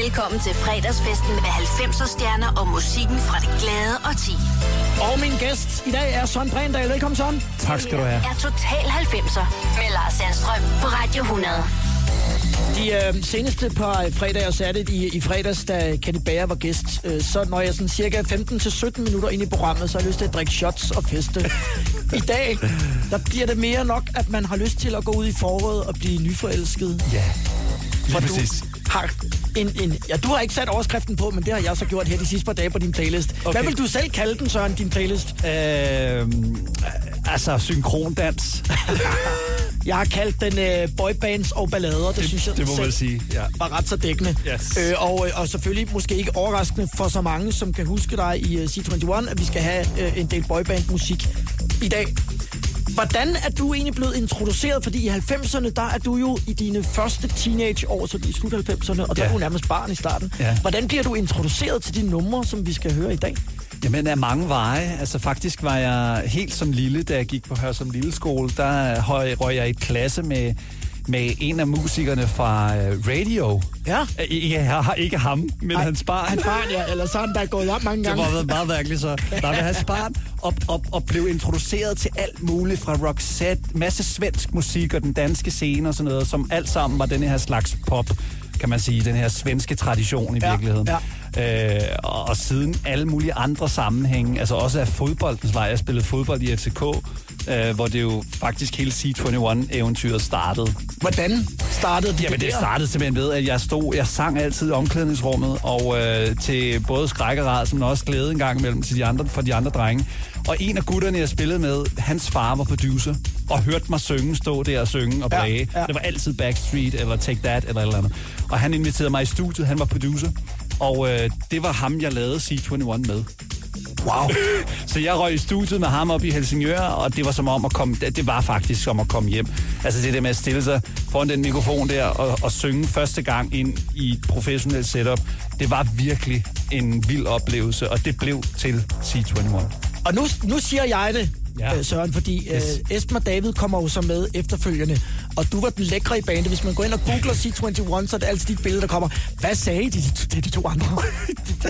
Velkommen til fredagsfesten med 90'er stjerner og musikken fra det glade og ti. Og min gæst i dag er Søren Brændal. Velkommen, Søren. Tak skal du have. er Total 90'er med Lars Sandstrøm på Radio 100. De øh, seneste par fredage, og særligt i, i fredags, da Kenny Bager var gæst, øh, så når jeg sådan cirka 15-17 minutter ind i programmet, så har jeg lyst til at drikke shots og feste. I dag, der bliver det mere nok, at man har lyst til at gå ud i foråret og blive nyforelsket. Ja, For lige du præcis. har en, en, ja, du har ikke sat overskriften på, men det har jeg så gjort her de sidste par dage på din playlist. Okay. Hvad vil du selv kalde den, Søren, din playlist? Øh, altså, synkrondans. Jeg har kaldt den øh, boybands og ballader. Det, det synes jeg det må man sige, ja. var ret så dækkende. Yes. Øh, og, øh, og selvfølgelig måske ikke overraskende for så mange, som kan huske dig i uh, C21, at vi skal have uh, en del boyband-musik i dag. Hvordan er du egentlig blevet introduceret? Fordi i 90'erne, der er du jo i dine første teenageår, så i slut 90'erne, og der Ja. er du nærmest barn i starten. Ja. Hvordan bliver du introduceret til de numre, som vi skal høre i dag? Jamen, af mange veje. Altså, faktisk var jeg helt som lille, da jeg gik på Hørsum Lille Skole, der høj- røg jeg i et klasse med, med en af musikerne fra uh, Radio. Ja. Øh, Ikke, har ikke ham, men Ej, hans barn. Hans barn, ja. Eller sådan, der er gået op mange Det gange. var været meget mærkeligt, så. Der var hans barn, og, og, og blev introduceret til alt muligt fra Roxette, masse svensk musik og den danske scene og sådan noget, som alt sammen var den her slags pop, kan man sige, den her svenske tradition i Ja, virkeligheden. Øh, og, og siden alle mulige andre sammenhænge, altså også af fodboldens vej. Jeg spillede fodbold i FCK, øh, hvor det jo faktisk hele C21-eventyret startede. Hvordan startede det Jamen, det der? startede simpelthen ved, at jeg stod, jeg sang altid i omklædningsrummet, og øh, til både skræk og rædsel, men også glæde en gang imellem til de andre, for de andre drenge. Og en af gutterne, jeg spillede med, hans far var producer, og hørte mig synge, stå der og synge og Ja, bræge. ja. Det var altid Backstreet, eller Take That, eller et eller andet. Og han inviterede mig i studiet, han var producer, og øh, det var ham, jeg lavede C21 med. Wow. Så jeg røg i studiet med ham op i Helsingør, og det var som om at komme, det var faktisk som at komme hjem. Altså det der med at stille sig foran den mikrofon der og, og synge første gang ind i et professionelt setup, det var virkelig en vild oplevelse, og det blev til C21. Og nu, nu siger jeg det, ja. Ja. Søren, fordi yes. Yes. øh, Esben og David kommer jo så med efterfølgende, og du var den lækre i bandet. Hvis man går ind og googler C21, så er det altid dit billede, der kommer. Hvad sagde de, de, de to andre?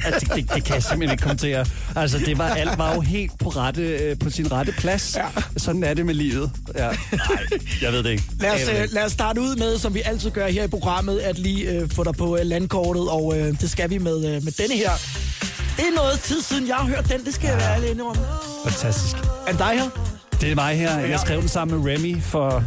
Altså, det, det, det kan jeg simpelthen ikke kommentere. Altså, det var, alt var jo helt på, rette, øh, på sin rette plads. Ja. Sådan er det med livet. Ja. Nej, jeg ved det ikke. Lad os, det øh, lad os starte ud med, som vi altid gør her i programmet, at lige øh, få dig på øh, landkortet, og øh, det skal vi med, øh, med denne her. Det er noget tid siden, jeg har hørt den, det skal jeg være ærlig om. Fantastisk. Er det dig her? Det er mig her. Jeg skrev den sammen med Remy for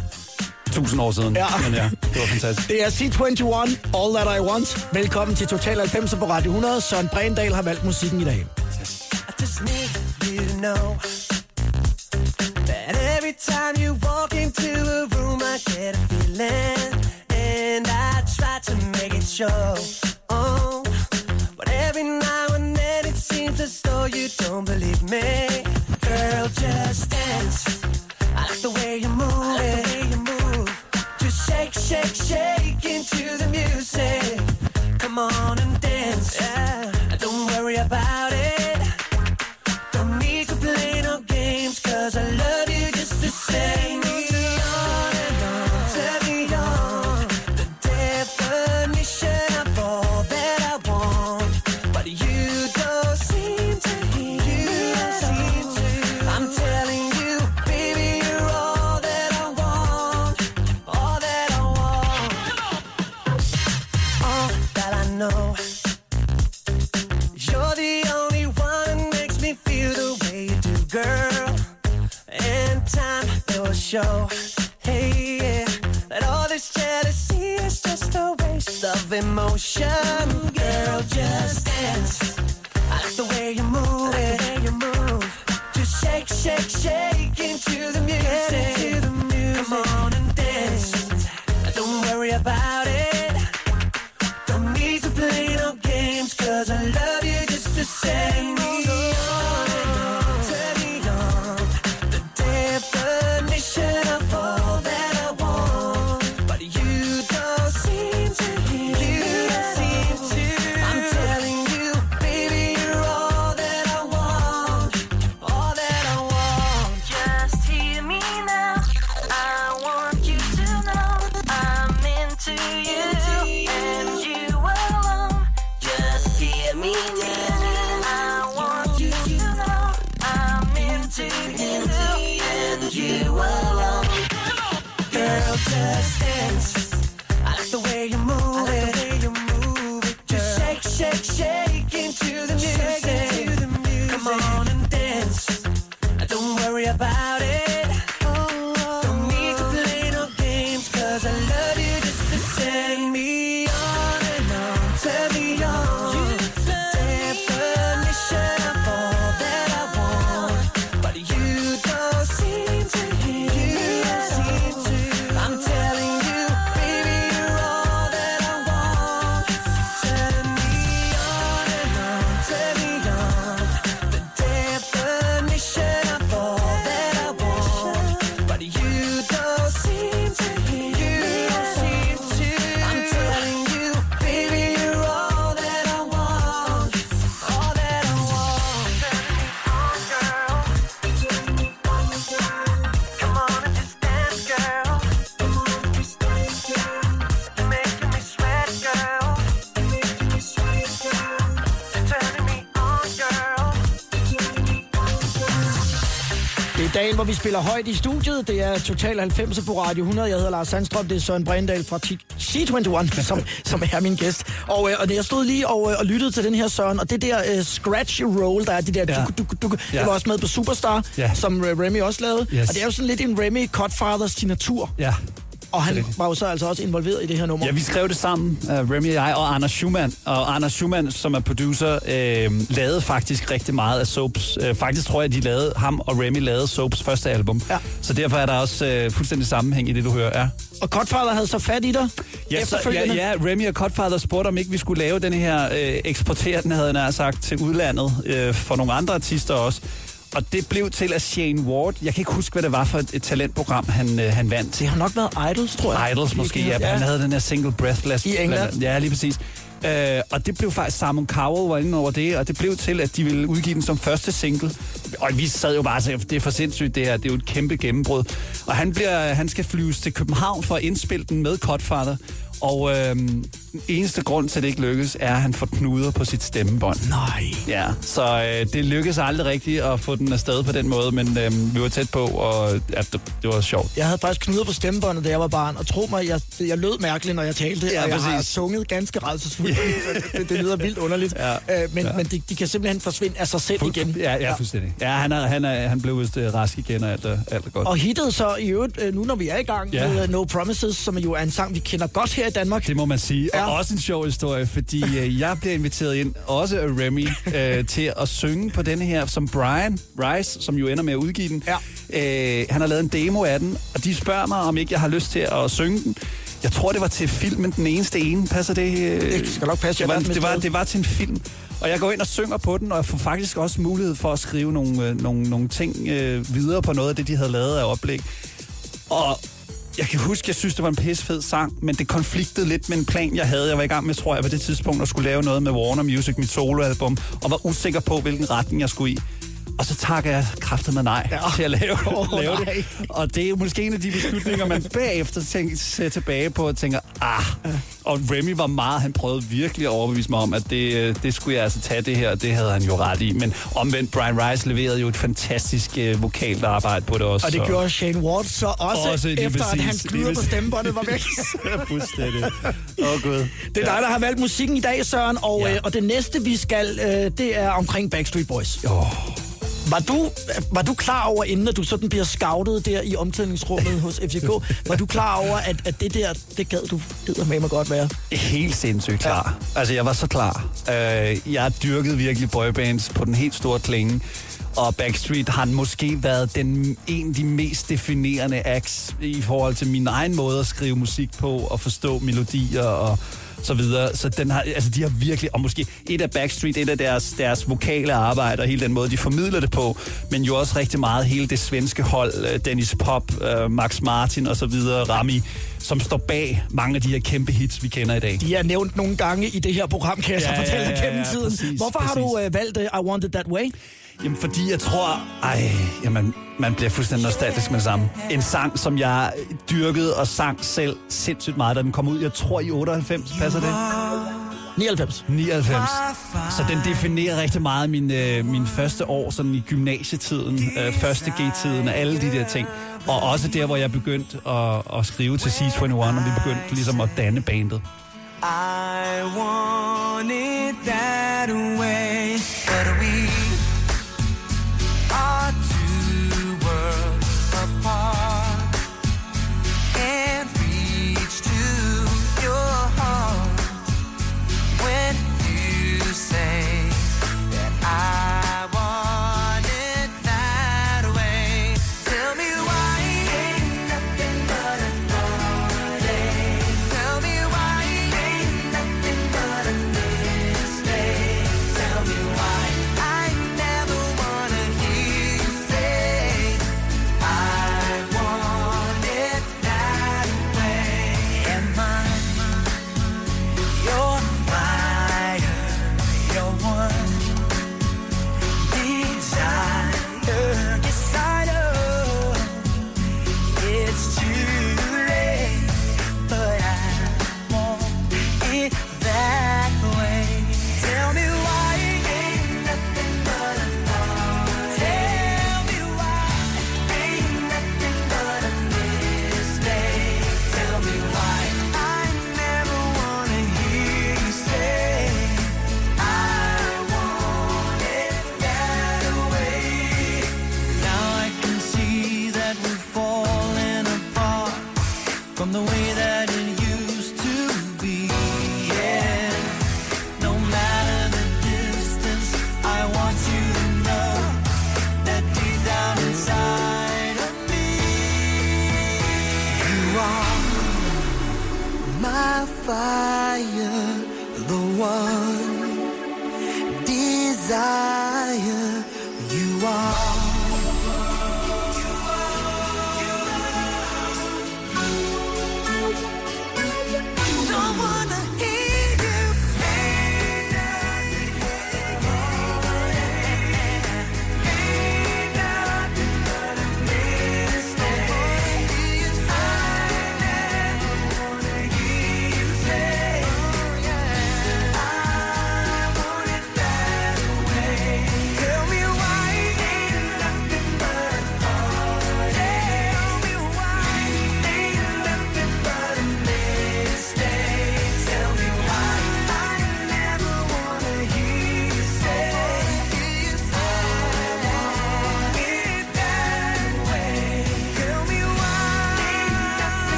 tusind år siden. Ja. Men ja, det var fantastisk. Det er C21, All That I Want. Velkommen til Total 90 på Radio 100. Søren Brændal har valgt musikken i dag. I just need you to know that every time you walk into a room, I get a feeling, and I try to make it show. Oh, as though you don't believe me. Girl, just dance. I like the way you move it. The way you move. Just shake, shake, shake into the music. Come on and dance. Yeah. Don't worry about Revolution. Spiller højt i studiet. Det er Total 90 på Radio 100. Jeg hedder Lars Sandstrøm. Det er Søren Brændal fra T- C21, som, som er min gæst. Og, øh, og jeg stod lige og, øh, og lyttede til den her Søren, og det der uh, scratch roll, der er det der Ja. duk, duk, duk, Ja. det var også med på Superstar, Ja. som uh, Remy også lavede. Yes. Og det er jo sådan lidt en Remy Godfathers signatur. Ja. Og han var jo så altså også involveret i det her nummer. Ja, vi skrev det sammen, uh, Remy og jeg, og Anders Schumann. Og Anders Schumann, som er producer, øh, lavede faktisk rigtig meget af Soaps. Øh, faktisk tror jeg, de lavede, ham og Remy lavede Soaps første album. Ja. Så derfor er der også øh, fuldstændig sammenhæng i det, du hører. Ja. Og Godfather havde så fat i dig Ja, så, ja, ja, Remy og Godfather spurgte, om ikke vi skulle lave den her, øh, eksportere den, havde nær sagt, til udlandet øh, for nogle andre artister også. Og det blev til, at Shane Ward, jeg kan ikke huske, hvad det var for et, et talentprogram, han, øh, han vandt. Det har nok været Idols, tror jeg. Idols måske, ja. ja. Han havde den her single Breathless. I England. Ja, lige præcis. Øh, og det blev faktisk, Simon Cowell var inde over det, og det blev til, at de ville udgive den som første single. Og vi sad jo bare og sagde, det er for sindssygt det her, det er jo et kæmpe gennembrud. Og han, bliver, han skal flyves til København for at indspille den med Godfather. Og øh, eneste grund til, at det ikke lykkes, er, at han får knuder på sit stemmebånd. Nej. Ja, så øh, det lykkedes aldrig rigtigt at få den afsted på den måde, men øh, vi var tæt på, og ja, det, det var sjovt. Jeg havde faktisk knuder på stemmebåndet, da jeg var barn, og tro mig, jeg, jeg lød mærkeligt, når jeg talte, Ja, og jeg har præcis. sunget ganske rædselsfuldt. det, det lyder vildt underligt. Ja. Øh, men Ja. men de, de kan simpelthen forsvinde af sig selv Fuld- igen. Ja, ja, fuldstændig. Ja, han, er, han, er, han blev vist øh, rask igen, og alt er, alt er godt. Og hittet så i øvrigt, øh, nu når vi er i gang Ja. med øh, No Promises, som jo er en sang, vi kender godt her i Danmark. Det må man sige. Ja. Og også en sjov historie, fordi øh, jeg blev inviteret ind, også af Remy, øh, til at synge på denne her, som Brian Rice, som jo ender med at udgive den. Ja. Øh, han har lavet en demo af den, og de spørger mig, om ikke jeg har lyst til at synge den. Jeg tror, det var til filmen Den Eneste Ene. Passer det? øh? Det skal nok passe, Det var, det, var, det var til en film. Og jeg går ind og synger på den, og jeg får faktisk også mulighed for at skrive nogle, øh, nogle, nogle ting øh, videre på noget af det, de havde lavet af oplæg. Og jeg kan huske, jeg synes, det var en pissefed sang, men det konfliktede lidt med en plan, jeg havde. Jeg var i gang med, tror jeg, på det tidspunkt at skulle lave noget med Warner Music, mit soloalbum, og var usikker på, hvilken retning jeg skulle i. Og så takker jeg kraftet med nej ja. til at lave, oh, lave det. Og det er måske en af de beslutninger, man bagefter tænker, ser tilbage på og tænker, ah. Og Remy var meget, han prøvede virkelig at overbevise mig om, at det, øh, det skulle jeg altså tage det her, og det havde han jo ret i. Men omvendt, Brian Rice leverede jo et fantastisk øh, vokalt arbejde på det også. Og det gjorde Shane Ward så også, Også efter at præcis, hans lige knuder på stemmebåndet var væk. Fuldstændig. Åh, oh, Gud. Det er dig, der har valgt musikken i dag, Søren, og, Ja. øh, og det næste, vi skal, øh, det er omkring Backstreet Boys. Oh. Var du, var du klar over, inden at du sådan bliver scoutet der i omklædningsrummet hos FCK, var du klar over, at, at det der, det gad du med mig godt være? Helt sindssygt klar. Ja. Altså, jeg var så klar. Uh, jeg dyrkede virkelig boybands på den helt store klinge. Og Backstreet har måske været den, en af de mest definerende acts i forhold til min egen måde at skrive musik på og forstå melodier og så videre. Så den har, altså de har virkelig, og måske et af Backstreet, et af deres, deres vokale arbejde og hele den måde, de formidler det på, men jo også rigtig meget hele det svenske hold, øh, Dennis Pop, øh, Max Martin og så videre, Rami, som står bag mange af de her kæmpe hits, vi kender i dag. De er nævnt nogle gange i det her program, kan jeg så Ja, ja, fortælle ja, gennem ja, tiden. præcis, Hvorfor har du præcis. øh, valgt uh, I Want It That Way? Jamen, fordi jeg tror... Ej, jamen, man bliver fuldstændig nostalgisk med det samme. En sang, som jeg dyrkede og sang selv sindssygt meget, da den kom ud. Jeg tror i 98, passer det? 99. 99. Så den definerer rigtig meget min, øh, min første år sådan i gymnasietiden, øh, første G-tiden og alle de der ting. Og også der, hvor jeg begyndte at, at skrive til C21, og vi begyndte ligesom at danne bandet. I want it that way, but we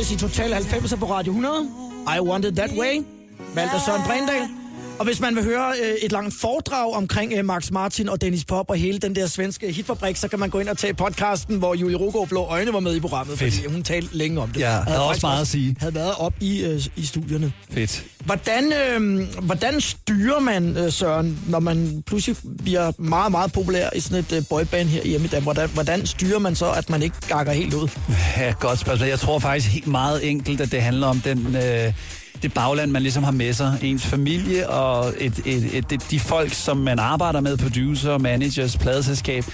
Backstreet Boys i Total 90 på Radio 100. I Want It That Way. Valgt Søren Brindahl. Og hvis man vil høre øh, et langt foredrag omkring øh, Max Martin og Dennis Pop og hele den der svenske hitfabrik, så kan man gå ind og tage podcasten, hvor Julie Rugård Blå Øjne var med i programmet, Fedt. fordi hun talte længe om det. Ja, havde også faktisk meget at sige. Havde været op i, øh, i studierne. Fedt. Hvordan, øh, hvordan styrer man, øh, Søren, når man pludselig bliver meget, meget populær i sådan et øh, boyband her hjemme i Danmark? Hvordan, hvordan styrer man så, at man ikke gakker helt ud? Ja, godt spørgsmål. Jeg tror faktisk helt meget enkelt, at det handler om den, øh, det bagland, man ligesom har med sig. Ens familie og et, et, et, et, de folk, som man arbejder med, producer, managers, pladeselskab.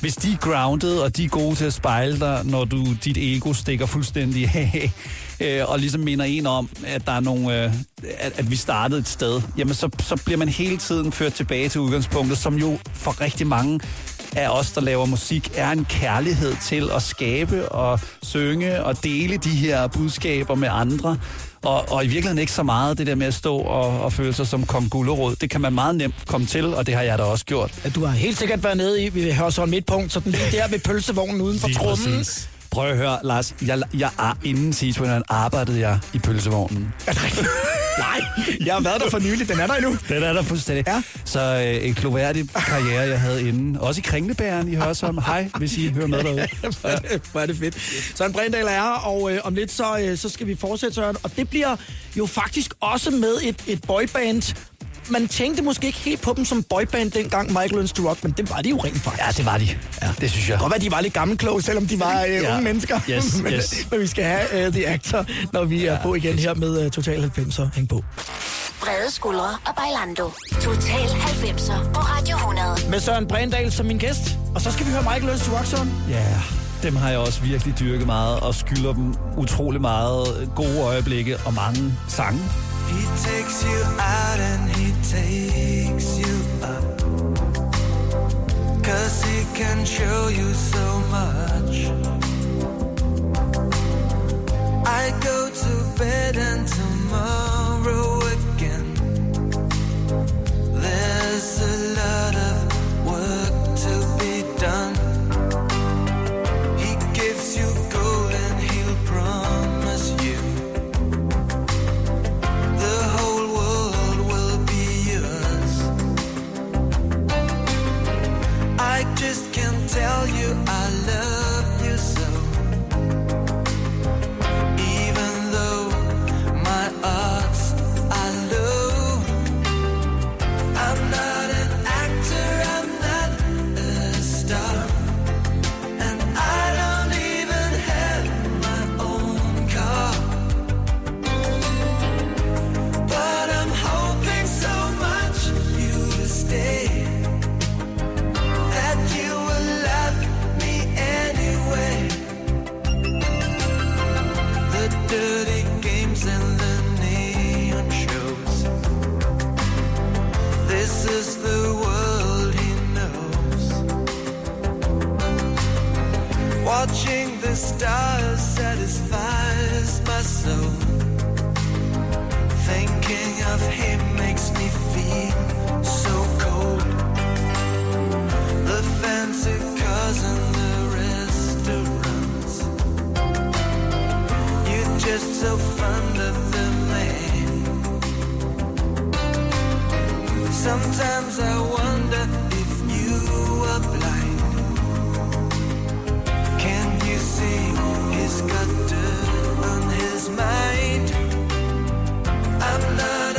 Hvis de er grounded, og de er gode til at spejle dig, når du dit ego stikker fuldstændig af, øh, og ligesom minder en om, at der er nogle, øh, at, at vi startede et sted, jamen så, så bliver man hele tiden ført tilbage til udgangspunktet, som jo for rigtig mange af os, der laver musik, er en kærlighed til at skabe og synge og dele de her budskaber med andre. Og, og i virkeligheden ikke så meget det der med at stå og, og føle sig som kong Gullerod. Det kan man meget nemt komme til, og det har jeg da også gjort. At du har helt sikkert været nede i ved Hørsholm Midtpunkt, sådan lige der ved pølsevognen uden for trummen. Prøv at høre, Lars. Jeg, jeg er inden Citroën arbejdede jeg i pølsevognen. Det rigtigt? Nej, jeg har været der for nylig. Den er der endnu. Den er der fuldstændig. Ja. Så øh, en kloværdig karriere, jeg havde inden. Også i Kringlebæren i Hørsholm. Hej, hvis I hører med derude. Er det, hvor er det fedt. Søren Brændal er her, og øh, om lidt så, øh, så skal vi fortsætte, Søren. Og det bliver jo faktisk også med et, et boyband. Man tænkte måske ikke helt på dem som boyband dengang Michael Learns to Rock, men det var de jo rent faktisk. Ja, det var de. Ja, det synes jeg. Godt være, de var lidt gammelkloge, selvom de var øh, Ja. unge mennesker. Yes, men, yes. men vi skal have uh, The Actor, når vi er på igen her med uh, Total 90'er. Hæng på. Brede skuldre og Bailando. Total 90'er på Radio 100. Med Søren Brændal som min gæst. Og så skal vi høre Michael Learns to Rock Zone. Ja, dem har jeg også virkelig dyrket meget, og skylder dem utrolig meget gode øjeblikke og mange sange. He takes you out and he takes you up. Cause he can show you so much. I go to bed and tomorrow again. There's a stars satisfies my soul. Thinking of him makes me feel so cold. The fancy cars and the restaurants. You're just so fond of the man. Sometimes I wonder On his mind. I'm not.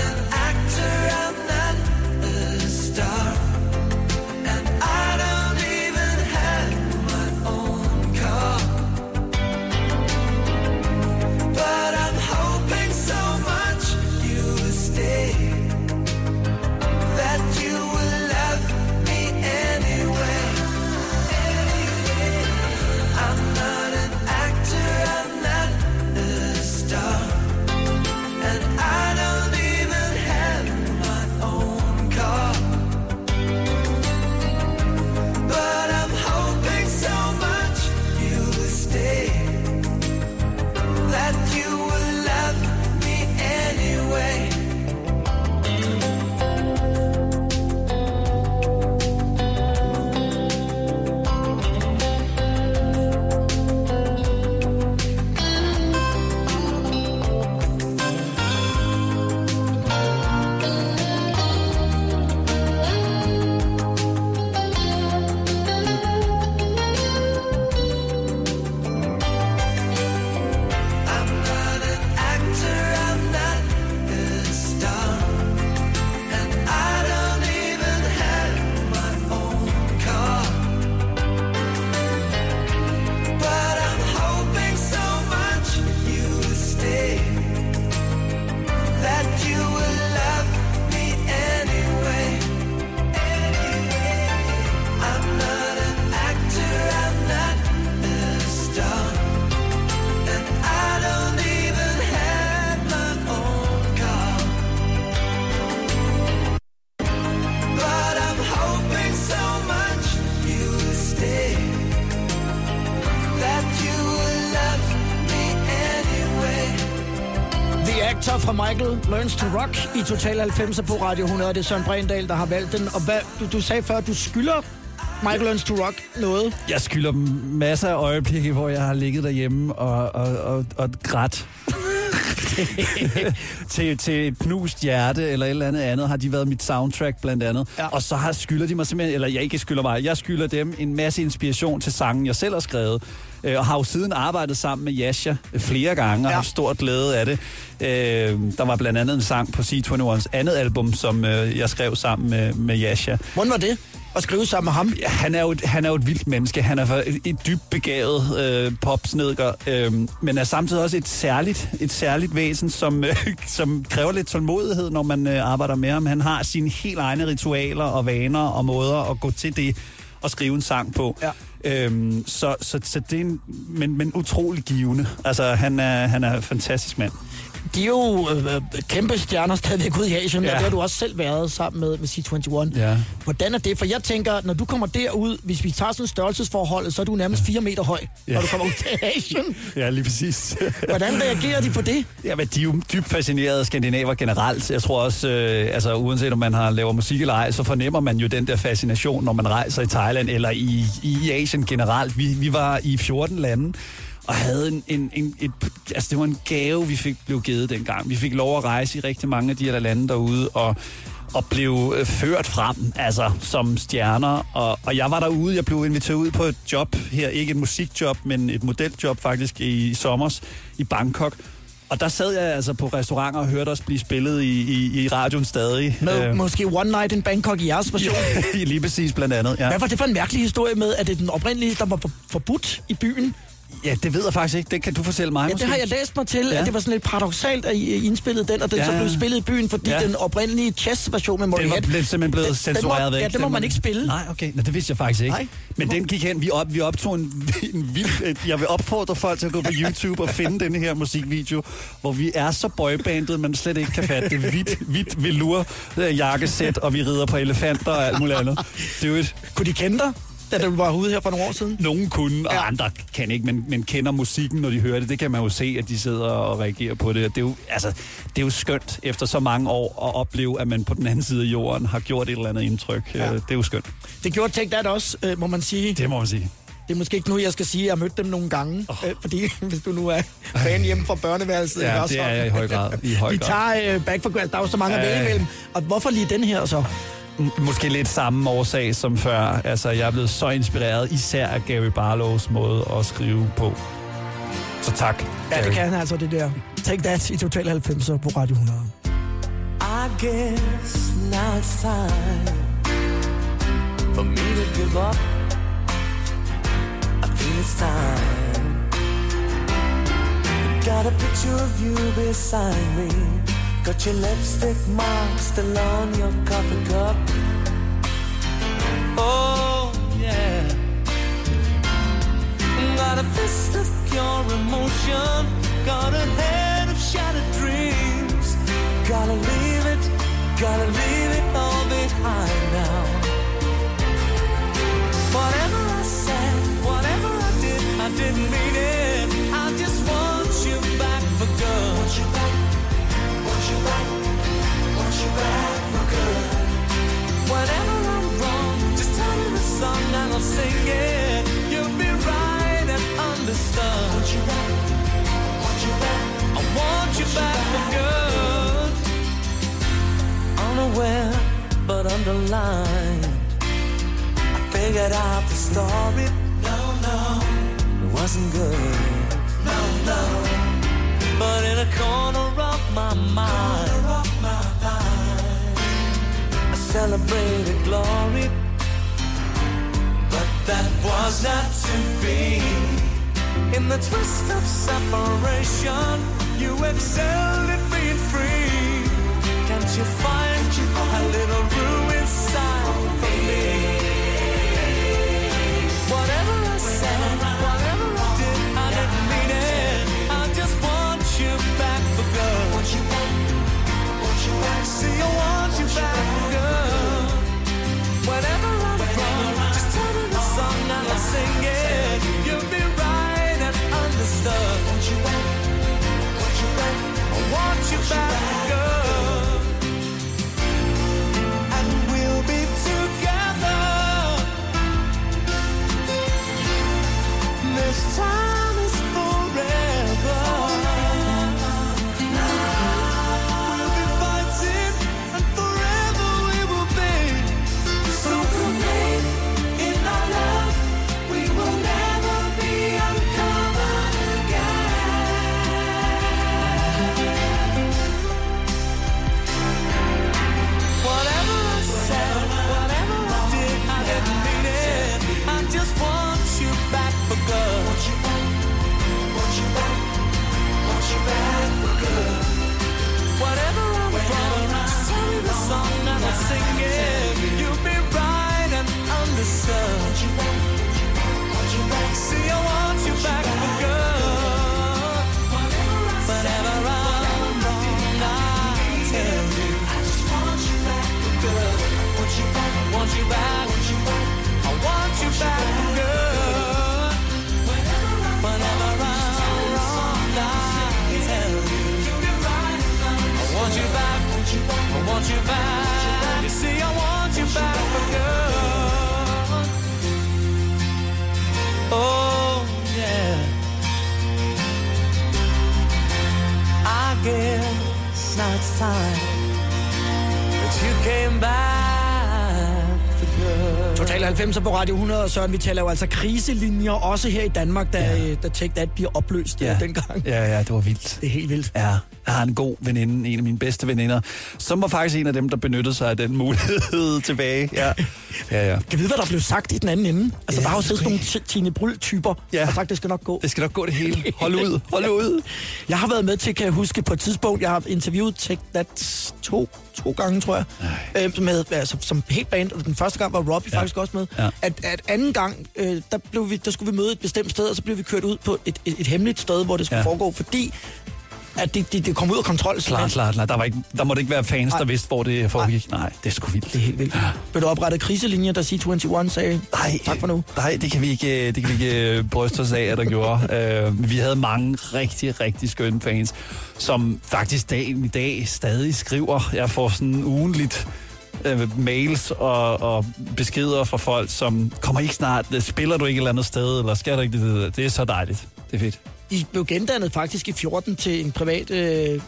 Learns to Rock i Total 90 på Radio 100. Det er Søren Brændal, der har valgt den. Og hvad, du, du sagde før, at du skylder Michael Learns to Rock noget. Jeg skylder dem masser af øjeblikke, hvor jeg har ligget derhjemme og, og, og, og grædt. til, til et knust hjerte eller et eller andet andet har de været mit soundtrack blandt andet. Ja. Og så har skylder de mig simpelthen, eller jeg ikke skylder mig, jeg skylder dem en masse inspiration til sangen, jeg selv har skrevet. Øh, og har jo siden arbejdet sammen med Yasha flere gange og Ja. haft stor glæde af det. Øh, der var blandt andet en sang på C21's andet album, som øh, jeg skrev sammen med, med Yasha. Hvordan var det? at skrive sammen med ham. Ja, han er jo, et- han er jo et vildt menneske. Han er et, et dybt begavet øh, popsnedker, øh, men er samtidig også et særligt, et særligt væsen, som, øh, som kræver lidt tålmodighed, når man øh, arbejder med ham. Han har sine helt egne ritualer og vaner og måder at gå til det og skrive en sang på. Ja. Øhm, så, så, så det er en, men, men utrolig givende. Altså, han er, han er en fantastisk mand. De er jo øh, kæmpe stjerner stadigvæk ude i Asien, ja. Og det har du også selv været sammen med, med C21. Ja. Hvordan er det? For jeg tænker, når du kommer derud, hvis vi tager sådan størrelsesforholdet, så er du nærmest 4 meter høj, ja. når du kommer ud til Asien. Ja, lige præcis. Hvordan reagerer de på det? Ja, men de er jo dybt fascinerede af skandinaver generelt. Jeg tror også, øh, altså uanset om man har laver musik eller ej, så fornemmer man jo den der fascination, når man rejser i Thailand eller i, i Asien generelt. Vi, vi var i 14 lande og havde en, en, en et, altså det var en gave, vi fik blev givet dengang. Vi fik lov at rejse i rigtig mange af de her lande derude, og og blev øh, ført frem, altså som stjerner. Og, og jeg var derude, jeg blev inviteret ud på et job her, ikke et musikjob, men et modeljob faktisk i, i sommers i Bangkok. Og der sad jeg altså på restauranter og hørte os blive spillet i, i, i radioen stadig. Med Øh, måske One Night in Bangkok i jeres version? lige præcis blandt andet, ja. Hvad var det for en mærkelig historie med, at det er den oprindelige, der var for- forbudt i byen? Ja, det ved jeg faktisk ikke. Det kan du fortælle mig Ja, det måske. har jeg læst mig til, ja. At det var sådan lidt paradoxalt, at I indspillede den, og den ja. så blev spillet i byen, fordi ja. Den oprindelige chess-version med Den Molly var Head, blev simpelthen blevet den- censureret den må, væk. Ja, det må Den man ikke spille. Nej, okay. Nå, det vidste jeg faktisk ikke. Nej. Men den gik hen. Vi, op, vi optog en, en vild... Jeg vil opfordre folk til at gå på YouTube og finde den her musikvideo, hvor vi er så boybandet, man slet ikke kan fatte det. Hvidt, hvidt velour øh, jakkesæt, og vi rider på elefanter og alt muligt andet. Det er jo et, Kunne de kende dig, da du var ude her for nogle år siden? nogen kunne, og Ja. andre kan ikke, men, men kender musikken, når de hører det. Det kan man jo se, at de sidder og reagerer på det. Og Det er jo, altså, det er jo skønt efter så mange år at opleve, at man på den anden side af jorden har gjort et eller andet indtryk. Ja. Ja. Det er jo skønt. Det gjorde Take That også, øh, må man sige. Det må man sige. Det er måske ikke nu, jeg skal sige, at jeg har mødt dem nogle gange. Oh. Øh, fordi hvis du nu er fan hjemme fra børneværelset. Ja, også? det er jeg i høj grad. I høj Vi grad. tager øh, Back for Grant. Der er jo så mange at Ja. vælge imellem. Og hvorfor lige den her så? Måske lidt samme årsag som før. Altså, jeg er blevet så inspireret, især af Gary Barlows måde at skrive på. Så tak, Ja, det Gary. kan han altså, det der. Take That i Total 90 på Radio 100. I guess now it's time for me to give up. I feel it's time. Got a picture of you beside me. Got your lipstick mark still on your coffee cup. Oh, yeah. Got a fist of pure emotion. Got a head of shattered dreams. Gotta leave it, gotta leave it all behind now. Whatever I said, whatever I did, I didn't mean it. I just want you back for good. I'm wrong, just tell me the song and I'll sing it. You'll be right and understood. Want you back, want you back, I want you back for good. Unaware but underlined. I figured out the story. No, no, it wasn't good. No, no. But in a corner of my mind, I celebrated glory. But that was not to be. In the twist of separation, you excelled at being free. Can't you find a little room back. You see, I want you back for good. Oh, yeah. I guess now it's time that you came back for good. Total 90 på Radio 100, og Søren, vi taler jo altså kriselinjer, også her i Danmark, da, ja. da Take That bliver opløst ja. dengang. Ja, ja, det var vildt. Det er helt vildt. Ja, jeg har en god veninde, en af mine bedste veninder, som var faktisk en af dem, der benyttede sig af den mulighed tilbage. Ja, ja. ja. Kan vide, hvad der blev sagt i den anden ende? Altså, Ja, der har jo det siddet sådan nogle Tine Bryl-typer, Ja. og sagt, det skal nok gå. Det skal nok gå det hele. Hold ud, hold ud. Jeg har været med til, kan jeg huske, på et tidspunkt, jeg har interviewet Take That to, to gange, tror jeg, øh, med, altså, som helt band, og den første gang var Robbie ja. faktisk også med. Ja. At, at anden gang, øh, der, blev vi, der skulle vi møde et bestemt sted, og så blev vi kørt ud på et, et, et hemmeligt sted, hvor det skulle. Ja. foregå, fordi at det, det, det kom ud af kontrol. Klart, klart, klart. Der, var ikke, der måtte ikke være fans, der Nej. vidste, hvor det foregik. Nej, det er sgu vildt. Det er helt vildt. Blev der oprettet kriselinjer, da C21 sagde, Nej, tak for nu. Nej, det kan vi ikke, det kan vi ikke øh, bryste os af, at der gjorde. Uh, vi havde mange rigtig, rigtig skønne fans, som faktisk dagen i dag stadig skriver. Jeg får sådan ugenligt mails og, og beskeder fra folk, som kommer ikke snart, spiller du ikke et eller andet sted, eller skal du ikke det? Det er så dejligt. Det er fedt. I blev gendannet faktisk i 14 til en privat øh,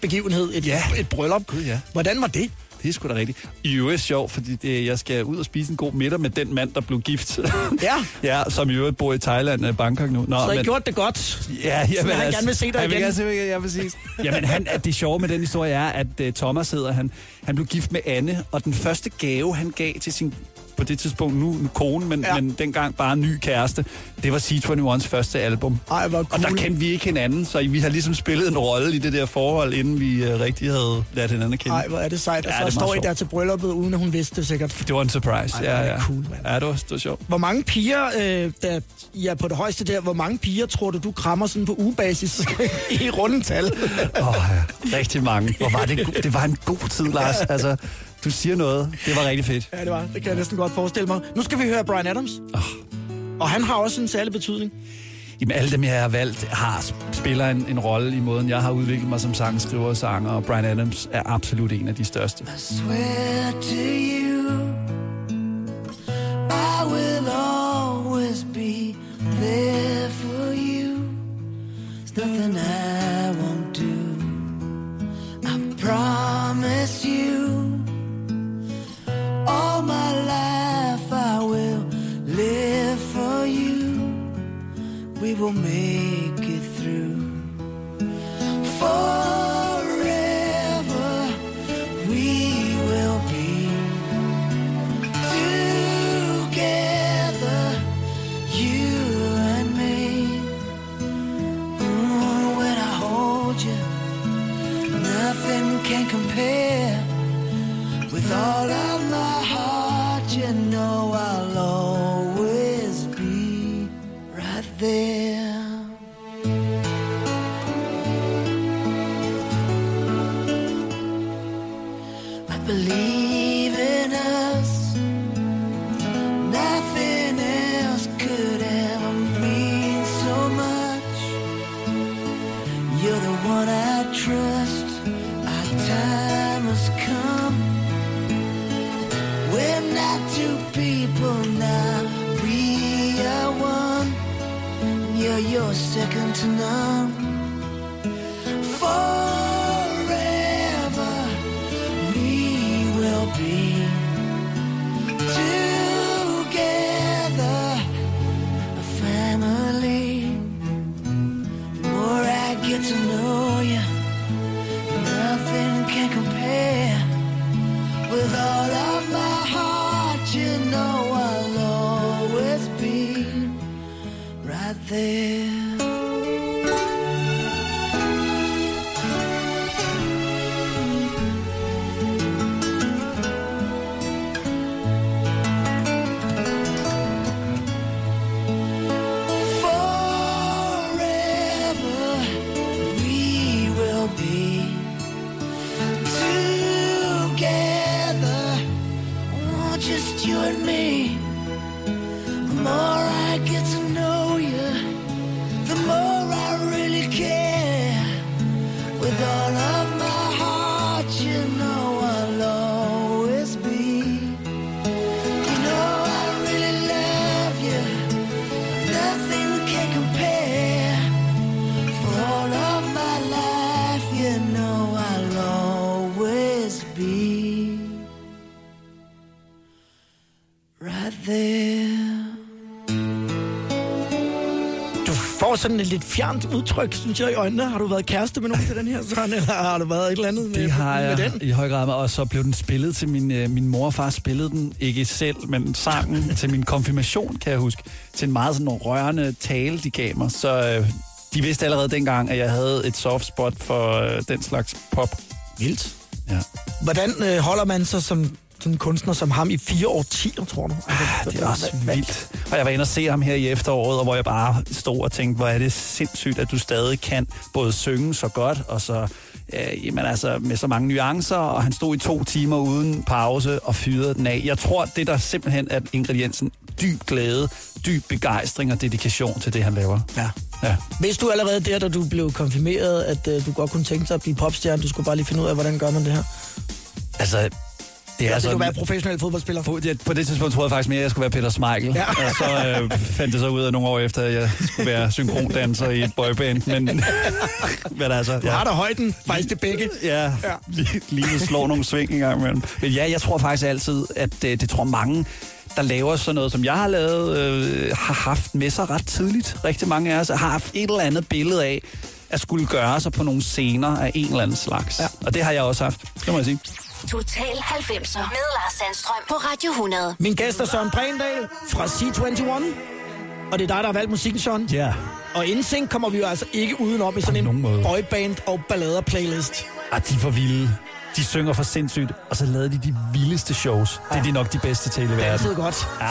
begivenhed, et, Ja. et bryllup. Gud, ja. Hvordan var det? Det er sgu da rigtigt. I øvrigt sjovt, fordi det, jeg skal ud og spise en god middag med den mand, der blev gift. Ja. ja, som i øvrigt bor i Thailand, øh, Bangkok nu. Nå, Så I gjort det godt. Ja, jamen, han gerne vil se dig han igen. Vil gerne ja, præcis. Jamen, han, at det sjove med den historie er, at uh, Thomas hedder han, han blev gift med Anne, og den første gave, han gav til sin på det tidspunkt nu, nu kone, men, Ja. ja. men dengang bare ny kæreste, det var C21's første album. Ej, hvor Og der cool. kendte vi ikke hinanden, så vi har ligesom spillet en rolle i det der forhold, inden vi uh, rigtig havde lært hinanden at kende. Ej, hvor er det sejt. Og Ja, så det er står I der til brylluppet, uden at hun vidste det sikkert. Det var en surprise. Ej, ja, ja. cool, mand. Ja, det var, det var sjovt. Hvor mange piger, øh, der I er på det højeste der, hvor mange piger tror du, du krammer sådan på ugebasis i rundetal? Åh, oh, ja. Rigtig mange. Hvor var det, det var en god tid, Lars. Altså, du siger noget. Det var rigtig fedt. ja, det var. Det kan jeg næsten godt forestille mig. Nu skal vi høre Brian Adams. Oh. Og han har også en særlig betydning. Jamen, alle dem, jeg har valgt, har, spiller en, en rolle i måden, jeg har udviklet mig som sangskriver og sanger, og Brian Adams er absolut en af de største. swear to you I will always be there for you There's nothing I won't do I promise you All my life I will live for you. We will make it through. Forever sådan et lidt fjernt udtryk, synes jeg, i øjnene. Har du været kæreste med nogen til den her, Søren, eller har du været et eller andet med, Det har med jeg den? i høj grad, og så blev den spillet til min, øh, min mor og far spillede den, ikke selv, men sangen til min konfirmation, kan jeg huske, til en meget sådan rørende tale, de gav mig. Så øh, de vidste allerede dengang, at jeg havde et soft spot for øh, den slags pop. Vildt. Ja. Hvordan øh, holder man sig som sådan en kunstner som ham i fire årtier, tror du? Altså, Ah, Det er også hvad- vildt. Og jeg var inde og se ham her i efteråret, og hvor jeg bare stod og tænkte, hvor er det sindssygt, at du stadig kan både synge så godt, og så øh, jamen altså, med så mange nuancer, og han stod i to timer uden pause og fyrede den af. Jeg tror, det der simpelthen er ingrediensen, dyb glæde, dyb begejstring og dedikation til det, han laver. Ja. Ja. Vidste du allerede der, da du blev konfirmeret, at øh, du godt kunne tænke dig at blive popstjerne? Du skulle bare lige finde ud af, hvordan gør man det her? Altså, det er Ja, det være professionel fodboldspiller. På det, på det tidspunkt troede jeg faktisk mere, at jeg skulle være Peter Smeichel. Ja. Og så øh, fandt det så ud af nogle år efter, at jeg skulle være synkrondanser i et boyband. Men, men altså, Du har da højden, faktisk det begge. Ja, Ja. lige, lige slår nogle sving en gang imellem. Men ja, jeg tror faktisk altid, at det, det tror mange, der laver sådan noget, som jeg har lavet, øh, har haft med sig ret tidligt. Rigtig mange af os har haft et eller andet billede af, at skulle gøre sig på nogle scener af en eller anden slags. Ja. Og det har jeg også haft, det må jeg sige. Total 90'er med Lars Sandstrøm på Radio 100. Min gæst er Søren Brændal fra C21. Og det er dig, der har valgt musikken, Søren. Ja. Og InSync kommer vi jo altså ikke udenom i sådan en boyband og ballader playlist. Ah, de er for vilde. De synger for sindssygt, og så lavede de de vildeste shows. Det er de nok de bedste til i Det er verden. godt. Ja.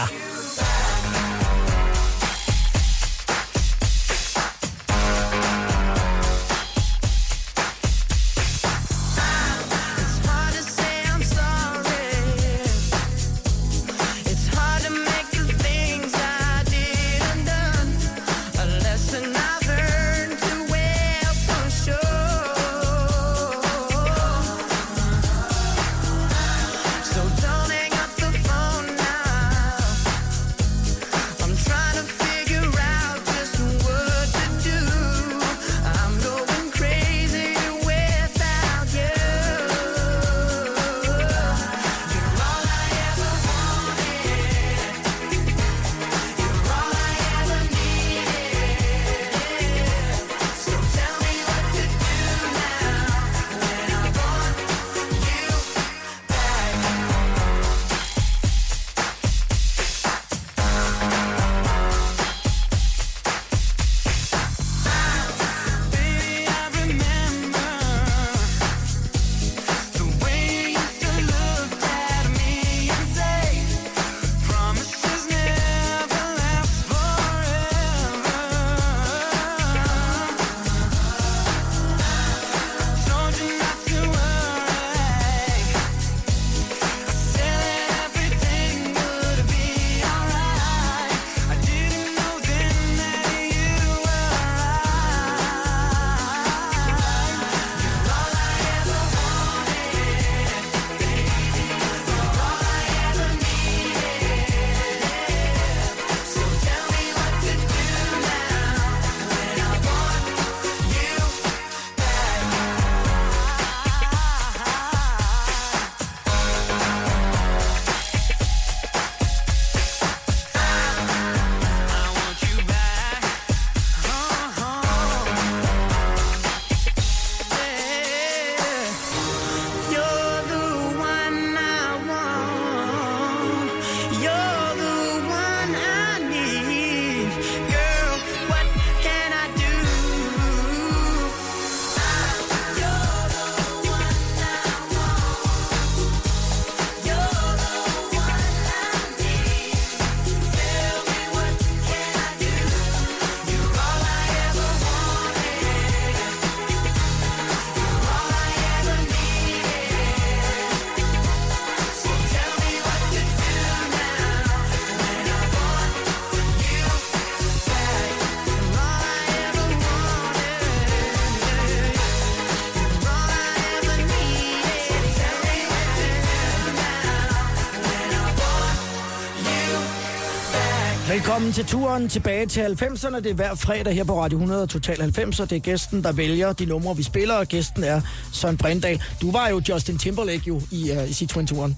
Velkommen til turen tilbage til 90'erne. Det er hver fredag her på Radio 100 Total 90'er. Det er gæsten, der vælger de numre, vi spiller, og gæsten er Søren Brindal. Du var jo Justin Timberlake jo i, uh, i C21.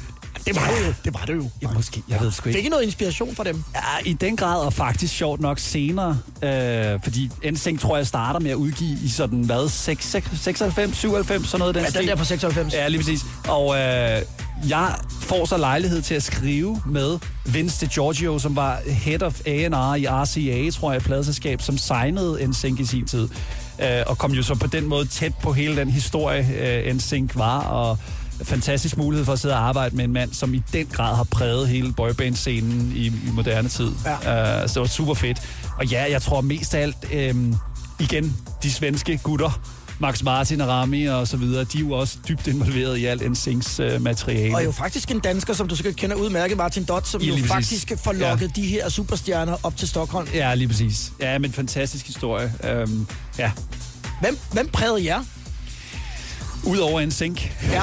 Det var det jo. Det var det jo. Ja, måske. Jeg ved sgu ikke. Fik I noget inspiration fra dem? Ja, i den grad, og faktisk sjovt nok senere, øh, fordi NSYNC tror jeg starter med at udgive i sådan, hvad, 6, 6, 96, 97, sådan noget af den Ja, den stil. der fra 96. Ja, lige præcis. Og øh, jeg får så lejlighed til at skrive med Vince DiGiorgio, som var head of A&R i RCA, tror jeg, et pladeselskab, som signede NSYNC i sin tid. Øh, og kom jo så på den måde tæt på hele den historie, øh, NSYNC var, og fantastisk mulighed for at sidde og arbejde med en mand, som i den grad har præget hele boyband-scenen i, i moderne tid. Ja. Øh, så det var super fedt. Og ja, jeg tror mest af alt, øh, igen, de svenske gutter, Max Martin og Rami og så videre, de er jo også dybt involveret i alt NSYNC's øh, materiale. Og jo faktisk en dansker, som du sikkert kender udmærket, Martin Dot, som Ja, jo faktisk får lukket de her superstjerner op til Stockholm. Ja, lige præcis. Ja, men fantastisk historie. Øhm, ja, Hvem, hvem prægede jer? Udover en sink. Ja.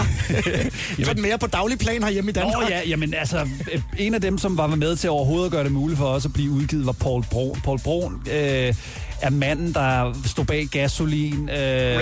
Sådan mere på daglig plan herhjemme i Danmark. Nå ja, jamen altså, øh, en af dem, som var med til overhovedet at gøre det muligt for os at blive udgivet, var Paul Brun. Paul Brun øh, er manden, der stod bag Gasolin. Øh,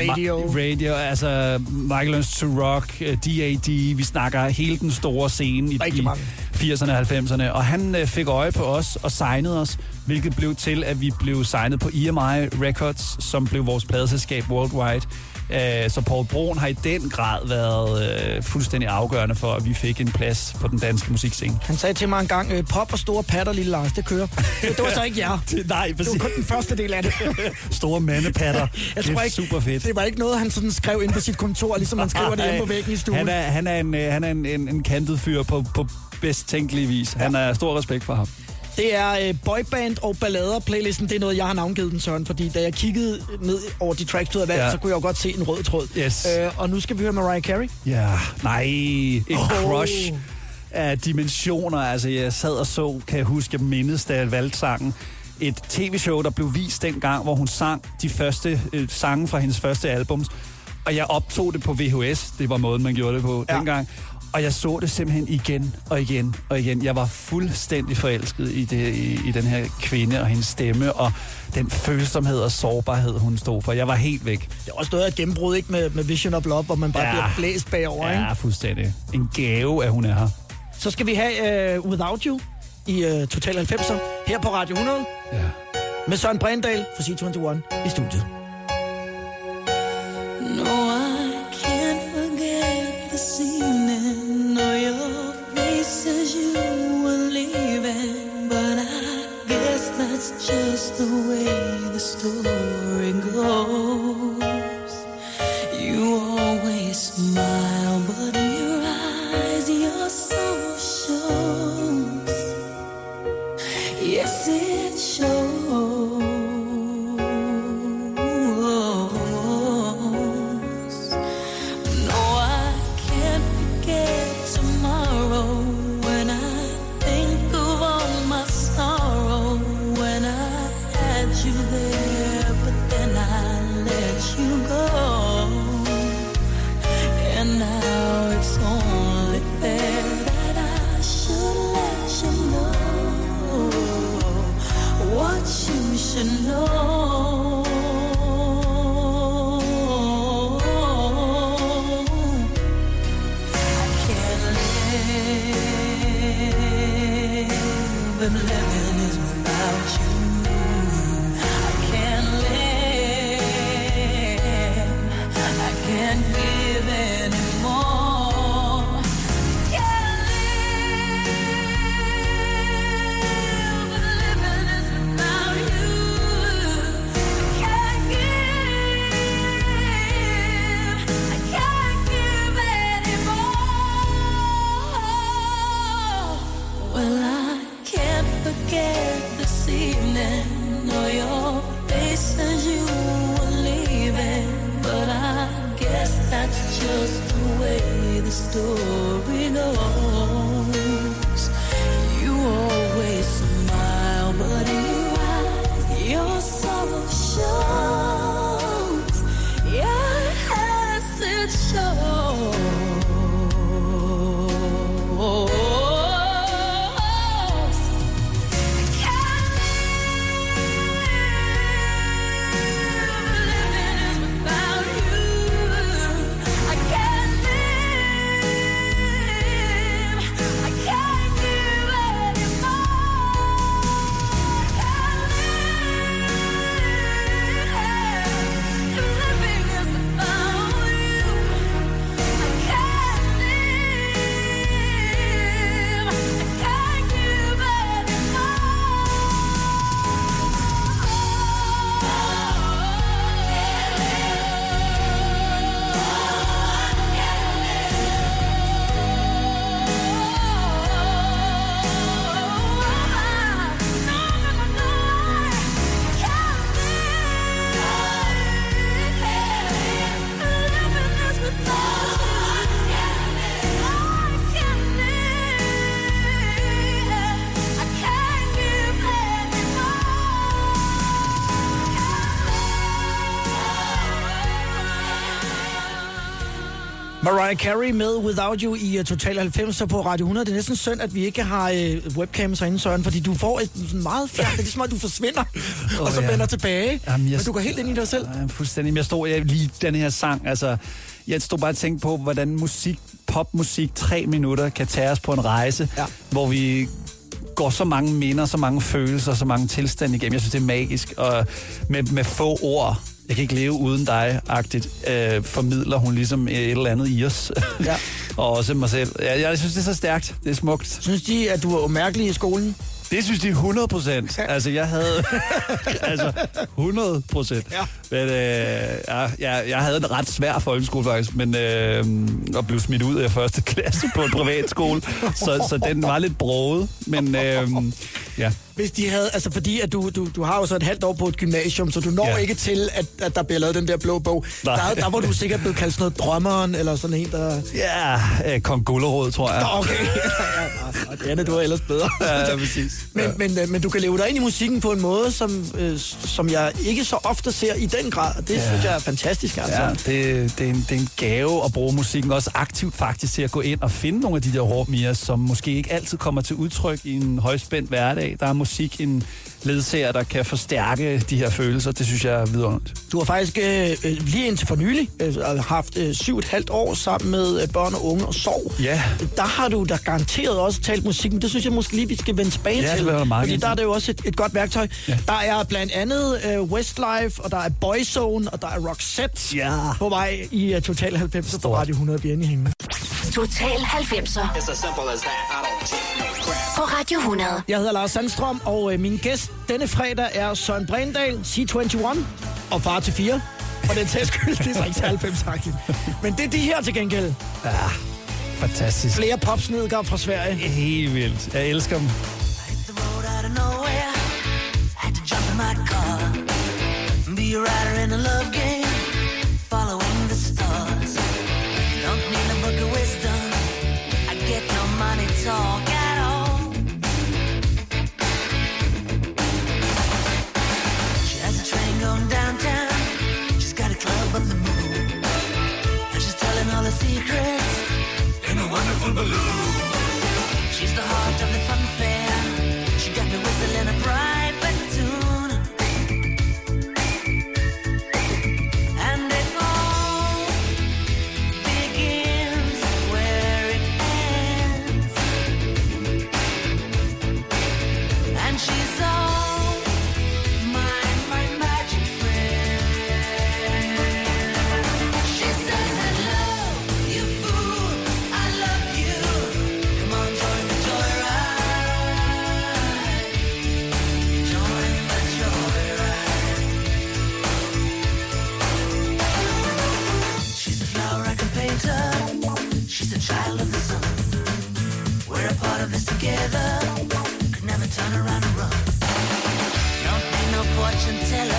Radio. Ma- radio, altså Michael Learns to Rock, øh, D.A.D. Vi snakker hele den store scene i, i mange. 80'erne og 90'erne. Og han øh, fik øje på os og signede os, hvilket blev til, at vi blev signet på EMI Records, som blev vores pladeselskab worldwide. Øh, Så Paul Brun har i den grad været øh, fuldstændig afgørende for, at vi fik en plads på den danske musikscene. Han sagde til mig en gang, øh, pop og store patter, lille Lars, det kører. Det, det var så ikke jer. Nej, Det var kun den første del af det. Store mandepatter. Jeg det tror er ikke, super fedt. Det var ikke noget, han sådan skrev ind på sit kontor, ligesom man skriver det hjemme på væggen i stuen. Han er, han er, en, øh, han er en, en, en kantet fyr på, på bedst tænkelig vis. Han er stor respekt for ham. Det er øh, boyband og ballader playlisten. Det er noget, jeg har navngivet den, Søren, fordi da jeg kiggede ned over de tracks, du havde valgt, Ja. så kunne jeg jo godt se en rød tråd. Yes. Øh, og nu skal vi høre Mariah Carey. Ja, nej, en Åh. crush af dimensioner. Altså, jeg sad og så, kan jeg huske, jeg mindes, da jeg valgte sangen. Et tv-show, der blev vist dengang, hvor hun sang de første øh, sange fra hendes første album. Og jeg optog det på VHS. Det var måden, man gjorde det på ja. dengang. Og jeg så det simpelthen igen og igen og igen. Jeg var fuldstændig forelsket i, det, i, i den her kvinde og hendes stemme, og den følsomhed og sårbarhed, hun stod for. Jeg var helt væk. Det er også noget af et gennembrud, ikke? Med, med Vision of Love, hvor man bare ja. Ja. bliver blæst bagover, ikke? Ja, fuldstændig. En gave, at hun er her. Så skal vi have uh, Without You i uh, Total 90'er her på Radio 100 Ja. med Søren Brændal fra C21 i studiet. No, the way the story goes. You always smile, forget this evening. or your face says you were leaving, but I guess that's just the way the story goes. Mariah Carey med Without You i uh, Total 90 på Radio 100. Det er næsten synd, at vi ikke har uh, webcams herinde, Søren, fordi du får et meget fjernt. Det er ligesom, at du forsvinder, oh, og så ja. vender tilbage. Jamen, jeg- Men du går helt ind i dig selv. Ja, fuldstændig. Men Jeg stod jeg, lige den her sang, altså, jeg stod bare og tænkte på, hvordan musik, popmusik, tre minutter kan tage os på en rejse, Ja. hvor vi går så mange minder, så mange følelser, så mange tilstande igennem. Jeg synes, det er magisk. Og med, med få ord, jeg kan ikke leve uden dig-agtigt, øh, formidler hun ligesom et eller andet i os. Ja. og også mig selv. Jeg, jeg synes, det er så stærkt. Det er smukt. Synes de, at du er umærkelig i skolen? Det synes de 100 procent. Altså, jeg havde... altså, 100 procent. Ja. Men øh, ja, jeg, jeg havde en ret svær folkeskole, faktisk. Men øh, at blive smidt ud af første klasse på en privatskole. så, så den var lidt broget. Men øh, ja. Hvis de havde, altså fordi at du, du, du har jo så et halvt år på et gymnasium, så du når Ja. ja. ikke til, at, at der bliver lavet den der blå bog. Nej. Der, der var du sikkert blevet kaldt sådan noget drømmeren, eller sådan en, der... Ja, øh, Kong Gullerod, tror jeg. Nå, okay. ja, og det andet, du er ellers bedre. Ja, præcis. Men, Ja. men, øh, men du kan leve dig ind i musikken på en måde, som, øh, som jeg ikke så ofte ser i den grad. Og det ja. synes jeg er fantastisk, altså. Ja, det, det, er en, det er en gave at bruge musikken også aktivt faktisk til at gå ind og finde nogle af de der råbmier, som måske ikke altid kommer til udtryk i en højspændt hverdag. Der er musik en ledsager, der kan forstærke de her følelser. Det synes jeg er vidunderligt. Du har faktisk øh, øh, lige indtil for nylig øh, haft øh, syv et halvt år sammen med øh, børn og unge og sov. Ja. Der har du da garanteret også talt musik, men det synes jeg måske lige, vi skal vende tilbage Ja, det til. da meget fordi der er det jo også et, et godt værktøj. Ja. Der er blandt andet øh, Westlife, og der er Boyzone, og der er Roxette Ja. på vej i uh, Total 90 på. Radio 100 Bjerne hængende. Total 90'er It's as simple as that. I don't take no crap. på Radio 100. Jeg hedder Lars Sandstrøm, og øh, min gæst denne fredag er Søren Brændal, C21 og far til fire. Og den skyld, det er så ikke til 90 sagt. Men det er de her til gengæld. Fantastisk. Flere popsnedgar fra Sverige. Helt vildt. Jeg elsker dem. Be a rider in a love game. A wonderful balloon. She's the heart of together. Could never turn around and run. Don't need no fortune teller.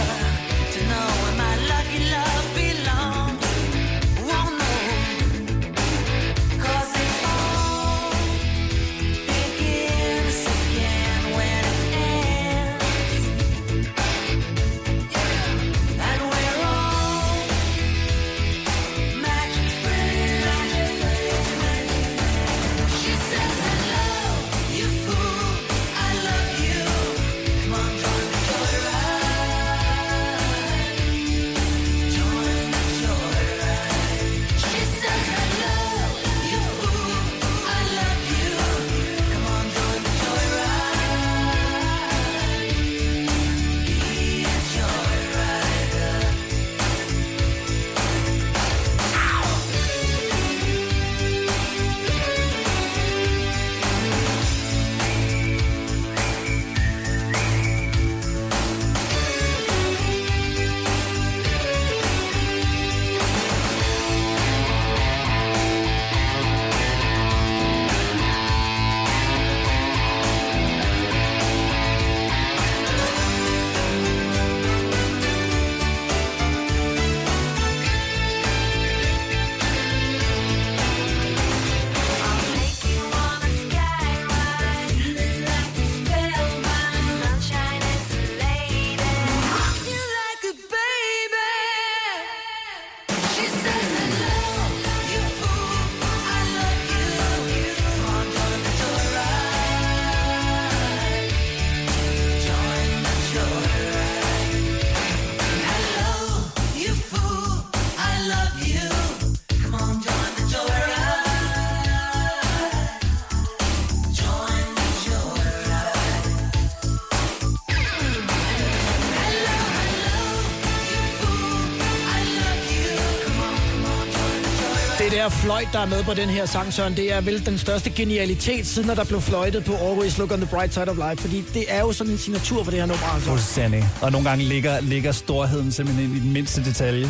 Fløjt, der er med på den her sang, Søren, det er vel den største genialitet, siden der blev fløjtet på Always Look on the Bright Side of Life, fordi det er jo sådan en signatur for det her nummer. Altså. Fuldstændig. Og nogle gange ligger, ligger storheden simpelthen i den mindste detalje.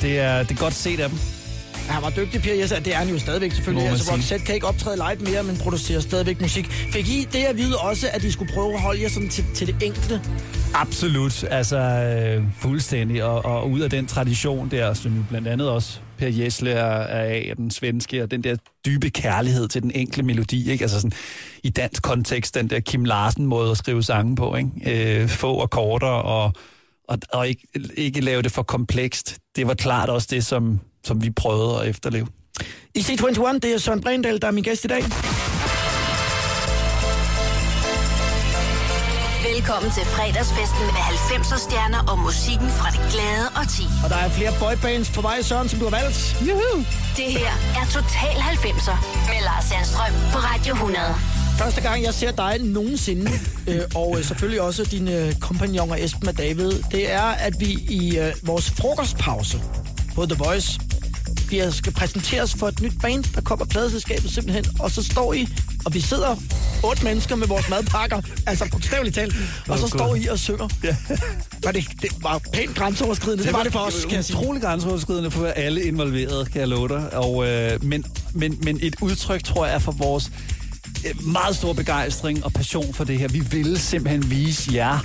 Det er, det er godt set af dem. Ja, han var dygtig, Pierre Jesser. Det er han jo stadigvæk selvfølgelig. Altså. Roxette kan ikke optræde live mere, men producerer stadigvæk musik. Fik I det at vide også, at de skulle prøve at holde jer sådan til, til det enkelte? Absolut, altså øh, fuldstændig, og, og ud af den tradition der, som jo blandt andet også Per Jesle er, er af, den svenske, og den der dybe kærlighed til den enkle melodi, ikke? Altså sådan, i dansk kontekst, den der Kim Larsen-måde at skrive sange på, ikke? Øh, få akkorder, og, og, og ikke, ikke lave det for komplekst. Det var klart også det, som, som vi prøvede at efterleve. I C21, det er Søren Brindal, der er min gæst i dag. Velkommen til fredagsfesten med 90'er stjerner og musikken fra det glade og ti. Og der er flere boybands på vej, Søren, som du har valgt. Juhu! Det her er Total 90'er med Lars Sandstrøm på Radio 100. Første gang, jeg ser dig nogensinde, øh, og øh, selvfølgelig også dine øh, kompagnoner Esben og David, det er, at vi i øh, vores frokostpause på The Voice bliver, skal præsenteres for et nyt band, der kommer pladeselskabet simpelthen, og så står I, og vi sidder otte mennesker med vores madpakker, altså bogstaveligt talt, og så Åh, står. I og synger. Ja. Var det, det var pænt grænseoverskridende, det var det for os, kan jeg sige. Utrolig grænseoverskridende for alle involverede, kan jeg love dig. Og, øh, men, men, men et udtryk, tror jeg, er for vores øh, meget stor begejstring og passion for det her. Vi ville simpelthen vise jer,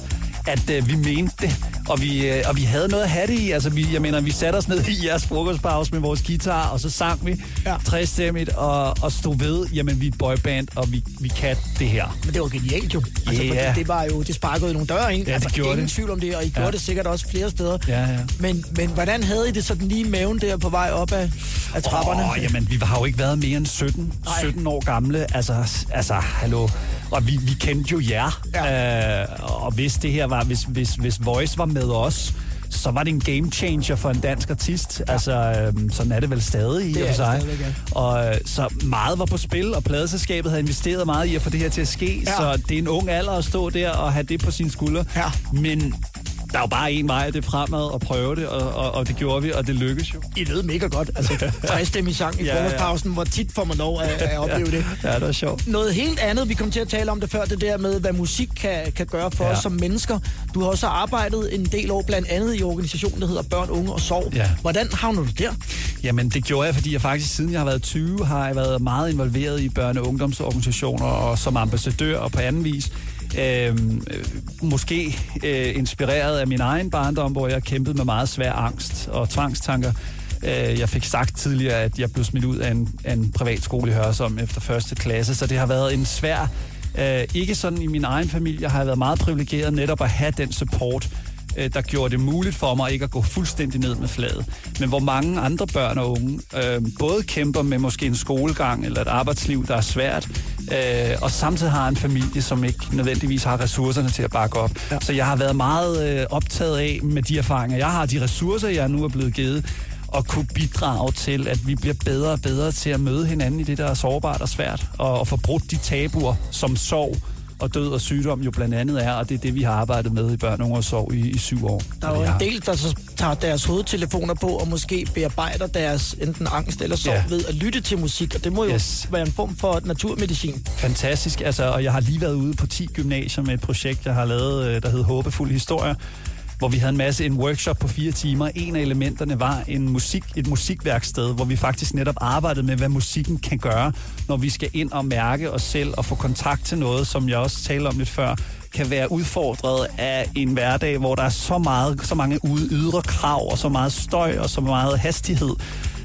at øh, vi mente det, og vi, øh, og vi havde noget at have det i. Altså, vi, jeg mener, vi satte os ned i jeres frokostpause med vores guitar, og så sang vi Ja. trestemmigt og, og stod ved, jamen, vi er et boyband, og vi, vi kan det her. Men det var genialt jo. Altså, Ja. fordi det var jo, det sparkede nogle døre ind. Ja, det altså, gjorde ingen det. tvivl om det, og I gjorde Ja. det sikkert også flere steder. Ja, ja. Men, men hvordan havde I det sådan lige i maven der på vej op af, af trapperne? Åh, jamen, vi har jo ikke været mere end 17, Nej. 17 år gamle. Altså, altså, hallo. Og vi, vi kendte jo jer. Ja. Øh, og hvis det her var, hvis, hvis, hvis Voice var med os, så var det en game changer for en dansk artist. Ja. Altså, øhm, sådan er det vel stadig i og for sig. ja. Og øh, så meget var på spil, og pladeselskabet havde investeret meget i at få det her til at ske. Ja. Så det er en ung alder at stå der og have det på sine skuldre. Ja. Men der er jo bare en vej, det er fremad og prøve det, og, og, og det gjorde vi, og det lykkedes jo. I lød mega godt. Altså, træstemmig sang i Ja, ja. frokostpausen. Hvor tit får man lov at, at opleve det? Ja, det var sjovt. Noget helt andet, vi kom til at tale om det før, det der med, hvad musik kan, kan gøre for ja. Ja. os som mennesker. Du har også arbejdet en del år, blandt andet i organisationen, der hedder Børn, Unge og Sorg. Ja. Hvordan havner du der? Jamen, det gjorde jeg, fordi jeg faktisk siden jeg har været 20, har jeg været meget involveret i børne- og ungdomsorganisationer og som ambassadør og på anden vis. Øhm, øh, måske øh, inspireret af min egen barndom, hvor jeg kæmpede med meget svær angst og tvangstanker. Øh, jeg fik sagt tidligere, at jeg blev smidt ud af en, af en privatskole i Hørsom efter første klasse, så det har været en svær... Øh, ikke sådan i min egen familie har jeg været meget privilegeret netop at have den support, øh, der gjorde det muligt for mig ikke at gå fuldstændig ned med fladet. Men hvor mange andre børn og unge øh, både kæmper med måske en skolegang eller et arbejdsliv, der er svært, øh, og samtidig har en familie, som ikke nødvendigvis har ressourcerne til at bakke op. Ja. Så jeg har været meget øh, optaget af med de erfaringer, jeg har, de ressourcer, jeg nu er blevet givet, og kunne bidrage til, at vi bliver bedre og bedre til at møde hinanden i det, der er sårbart og svært, og, og få brudt de tabuer, som sorg og død og sygdom jo blandt andet er, og det er det, vi har arbejdet med i børn, og sorg i, i syv år. Der er jo en del, der så tager deres hovedtelefoner på og måske bearbejder deres enten angst eller sorg Ja. ved at lytte til musik, og det må jo Yes. være en form for naturmedicin. Fantastisk, altså, og jeg har lige været ude på 10 gymnasier med et projekt, jeg har lavet, øh, der hed Håbefuld Historie, hvor vi havde en masse, en workshop på fire timer. En af elementerne var en musik, et musikværksted, hvor vi faktisk netop arbejdede med, hvad musikken kan gøre, når vi skal ind og mærke os selv og få kontakt til noget, som jeg også talte om lidt før, kan være udfordret af en hverdag, hvor der er så, meget, så mange ude ydre krav, og så meget støj, og så meget hastighed,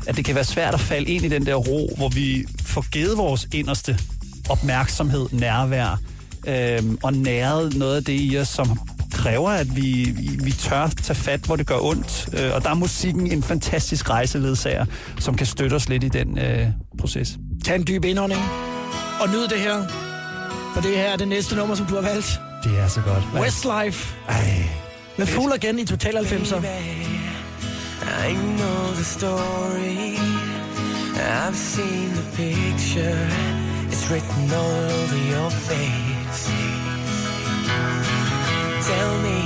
at det kan være svært at falde ind i den der ro, hvor vi får givet vores inderste opmærksomhed, nærvær, øhm, og næret noget af det i os, som kræver, at vi, vi, tør tage fat, hvor det gør ondt. Øh, og der er musikken en fantastisk rejseledsager, som kan støtte os lidt i den øh, proces. Tag en dyb indånding og nyd det her. For det her er det næste nummer, som du har valgt. Det er så godt. Westlife Ej. med Fugl igen i Total 90'er. I know the story. I've seen the picture. It's written all over your face. Tell me,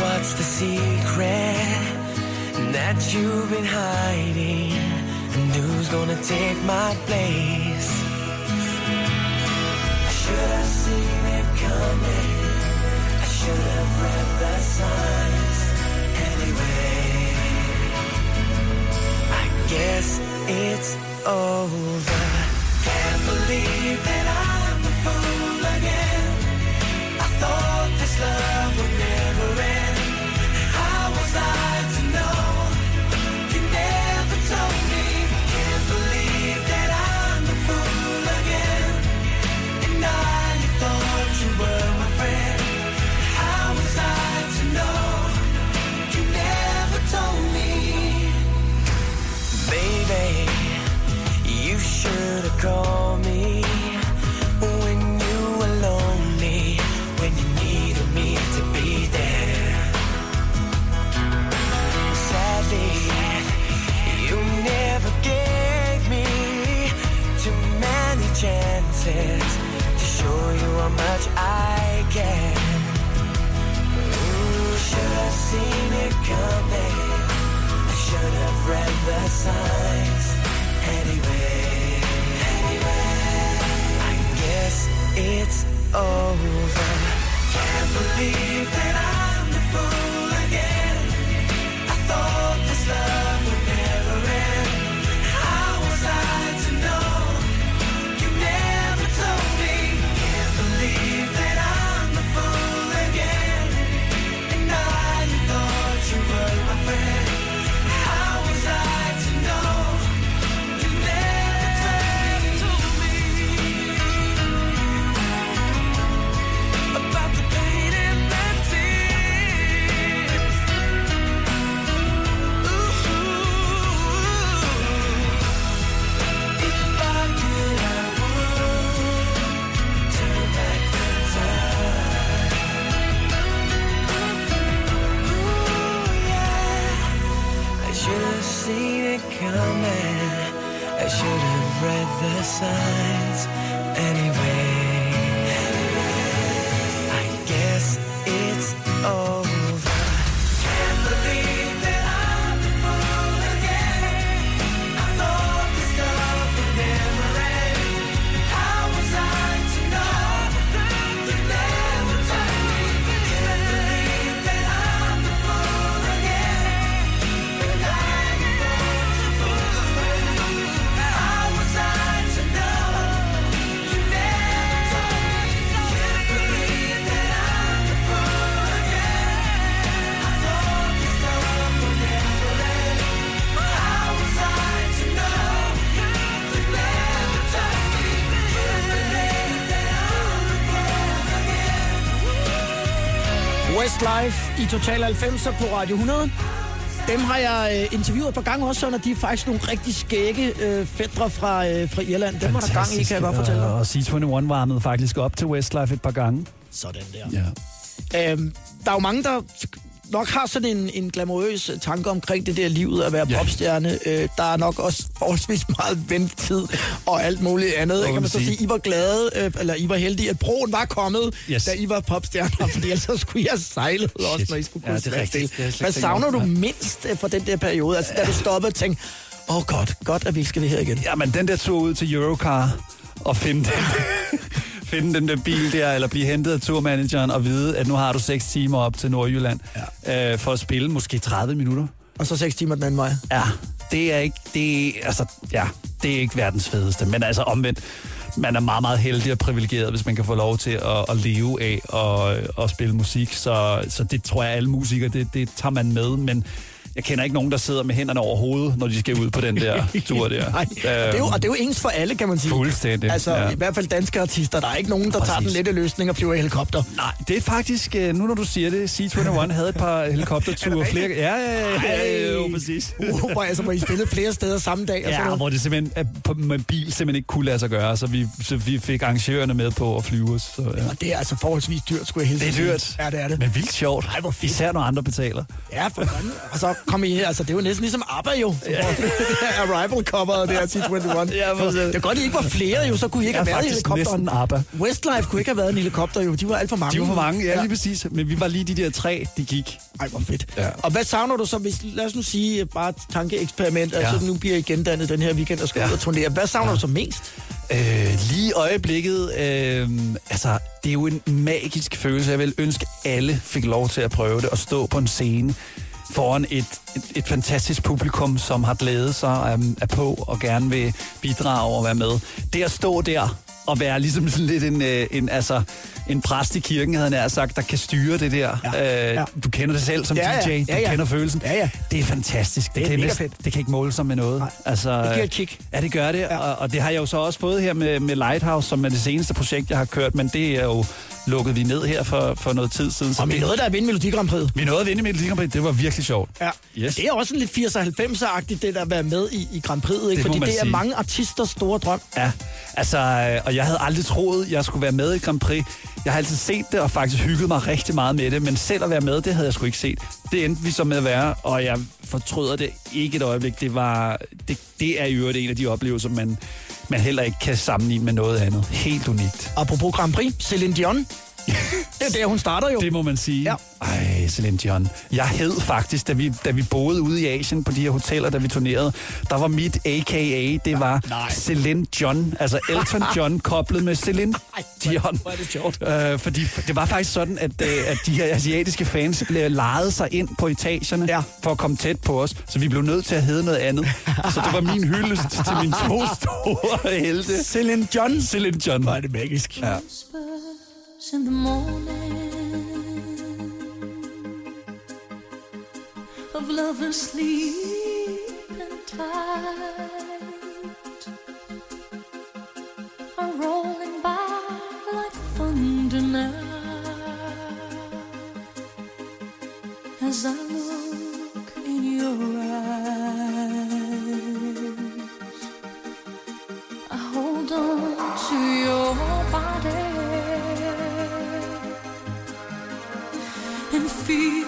what's the secret that you've been hiding And who's gonna take my place? I should have seen it coming. I should have read the signs. Anyway, I guess it's over. Can't believe that I should have read the signs. Anyway, anyway, I guess it's over. Can't believe that I'm sign Westlife i Total 90 på Radio 100. Dem har jeg øh, interviewet et par gange også, og de er faktisk nogle rigtig skægge øh, fædre fra, øh, fra Irland. Dem var der gang i, kan jeg bare fortælle dig. Og C21 varmede faktisk op til Westlife et par gange. Sådan der. Ja. Øhm, der er jo mange, der nok har sådan en, en glamourøs tanke omkring det der livet at være Ja. popstjerne. Øh, der er nok også forholdsvis meget ventetid og alt muligt andet. Kan man så sige. I var glade, øh, eller I var heldige, at broen var kommet, Yes. da I var popstjerner, fordi ellers så skulle I have sejlet også, når I skulle kunne er ja. Det slet Hvad savner du mindst øh, fra den der periode? Altså, da du stoppede og tænkte, åh oh, godt, godt, at vi skal det her igen. Jamen, den der tur ud til Eurocar og finde den, finde den der bil der, eller blive hentet af turmanageren og vide, at nu har du 6 timer op til Nordjylland ja. øh, for at spille måske 30 minutter. Og så seks timer den anden vej. Ja, det er ikke, det er, altså, ja, det er ikke verdens fedeste, men altså omvendt, man er meget, meget heldig og privilegeret, hvis man kan få lov til at, at leve af og, og spille musik, så, så det tror jeg, alle musikere, det, det tager man med, men jeg kender ikke nogen, der sidder med hænderne over hovedet, når de skal ud på den der tur der. Nej, det er jo, og det er jo ens for alle, kan man sige. Fuldstændig, Altså, ja. i hvert fald danske artister. Der er ikke nogen, der Præcis. tager den lette løsning og flyver i helikopter. Nej, det er faktisk, øh, nu når du siger det, C21 havde et par helikopterture flere... Ja, ja, ja, jo, præcis. Uh, hvor, altså, hvor I spillede flere steder samme dag. Og sådan Ja, noget. hvor det simpelthen på, med bil simpelthen ikke kunne lade sig gøre, så vi, så vi fik arrangørerne med på at flyve os. Så, ja. Og det er altså forholdsvis dyrt, skulle jeg hilse Det er at dyrt. Ja, det er det. Men vildt sjovt. Ej, hvor fedt. Især når andre betaler. Ja, for fanden. Og så Kom i, altså, det er jo næsten ligesom ABBA jo. Arrival coveret der, T21. Ja, det er godt, I ikke var flere jo, så kunne I ikke Ja, have været i helikopteren. næsten ABBA. Westlife kunne ikke have været en helikopter jo, de var alt for mange. De var for mange, ja, lige præcis. Men vi var lige de der tre, de gik. Ej, hvor fedt. Ja. Og hvad savner du så, hvis, lad os nu sige, øh, bare et tankeeksperiment, ja. altså nu bliver I gendannet den her weekend og skal Ja. ud og turnere. Hvad savner ja. du så mest? Øh, lige i øjeblikket, øh, altså, det er jo en magisk følelse. Jeg vil ønske, alle fik lov til at prøve det og stå på en scene foran et, et, et fantastisk publikum, som har glædet sig um, er på og gerne vil bidrage og være med. Det at stå der og være ligesom sådan lidt en, øh, en, altså, en præst i kirken, havde nær sagt, der kan styre det der. Ja, Øh, ja. Du kender det selv som Ja, ja. DJ, du ja. kender følelsen. Ja, ja. Det er fantastisk. Det er kan næsten- fedt. Det kan ikke måle sig med noget. Nej. Altså, Det giver et kick. Ja, det gør det, ja. og, og det har jeg jo så også fået her med, med Lighthouse, som er det seneste projekt, jeg har kørt, men det er jo lukket vi ned her for, for noget tid siden. Og vi nåede der at vinde Melodi Grand Prix. vi nåede at vinde Melodi Grand Prix, det var virkelig sjovt. Ja. Yes. Det er også sådan lidt 80'er-90'er-agtigt, det der at være med i, i Grand Prix, ikke? Det Fordi det er sige. mange artisters store drøm. Ja, altså, øh, og jeg havde aldrig troet, jeg skulle være med i Grand Prix. Jeg har altid set det, og faktisk hygget mig rigtig meget med det, men selv at være med, det havde jeg sgu ikke set. Det endte vi så med at være, og jeg fortryder det ikke et øjeblik. Det, var, det, det er i øvrigt en af de oplevelser, man, man heller ikke kan sammenligne med noget andet. Helt unikt. Apropos Grand Prix, Celine Dion det er der, hun starter jo. Det må man sige. Ja. Ej, Celine Dion. Jeg hed faktisk, da vi, da vi boede ude i Asien på de her hoteller, da vi turnerede, der var mit AKA, det var Nej. Celine John. Altså Elton John koblet med Celine Dion. hvor er det sjovt. Øh, fordi det var faktisk sådan, at, øh, at de her asiatiske fans blev lejet sig ind på etagerne Ja. for at komme tæt på os, så vi blev nødt til at hedde noget andet. så det var min hyldest til mine to store helte. Celine Dion. Celine John. Er det magisk. Ja. In the morning of love and sleep and tight are rolling by like thunder now as I look in your eyes. I hold on to your and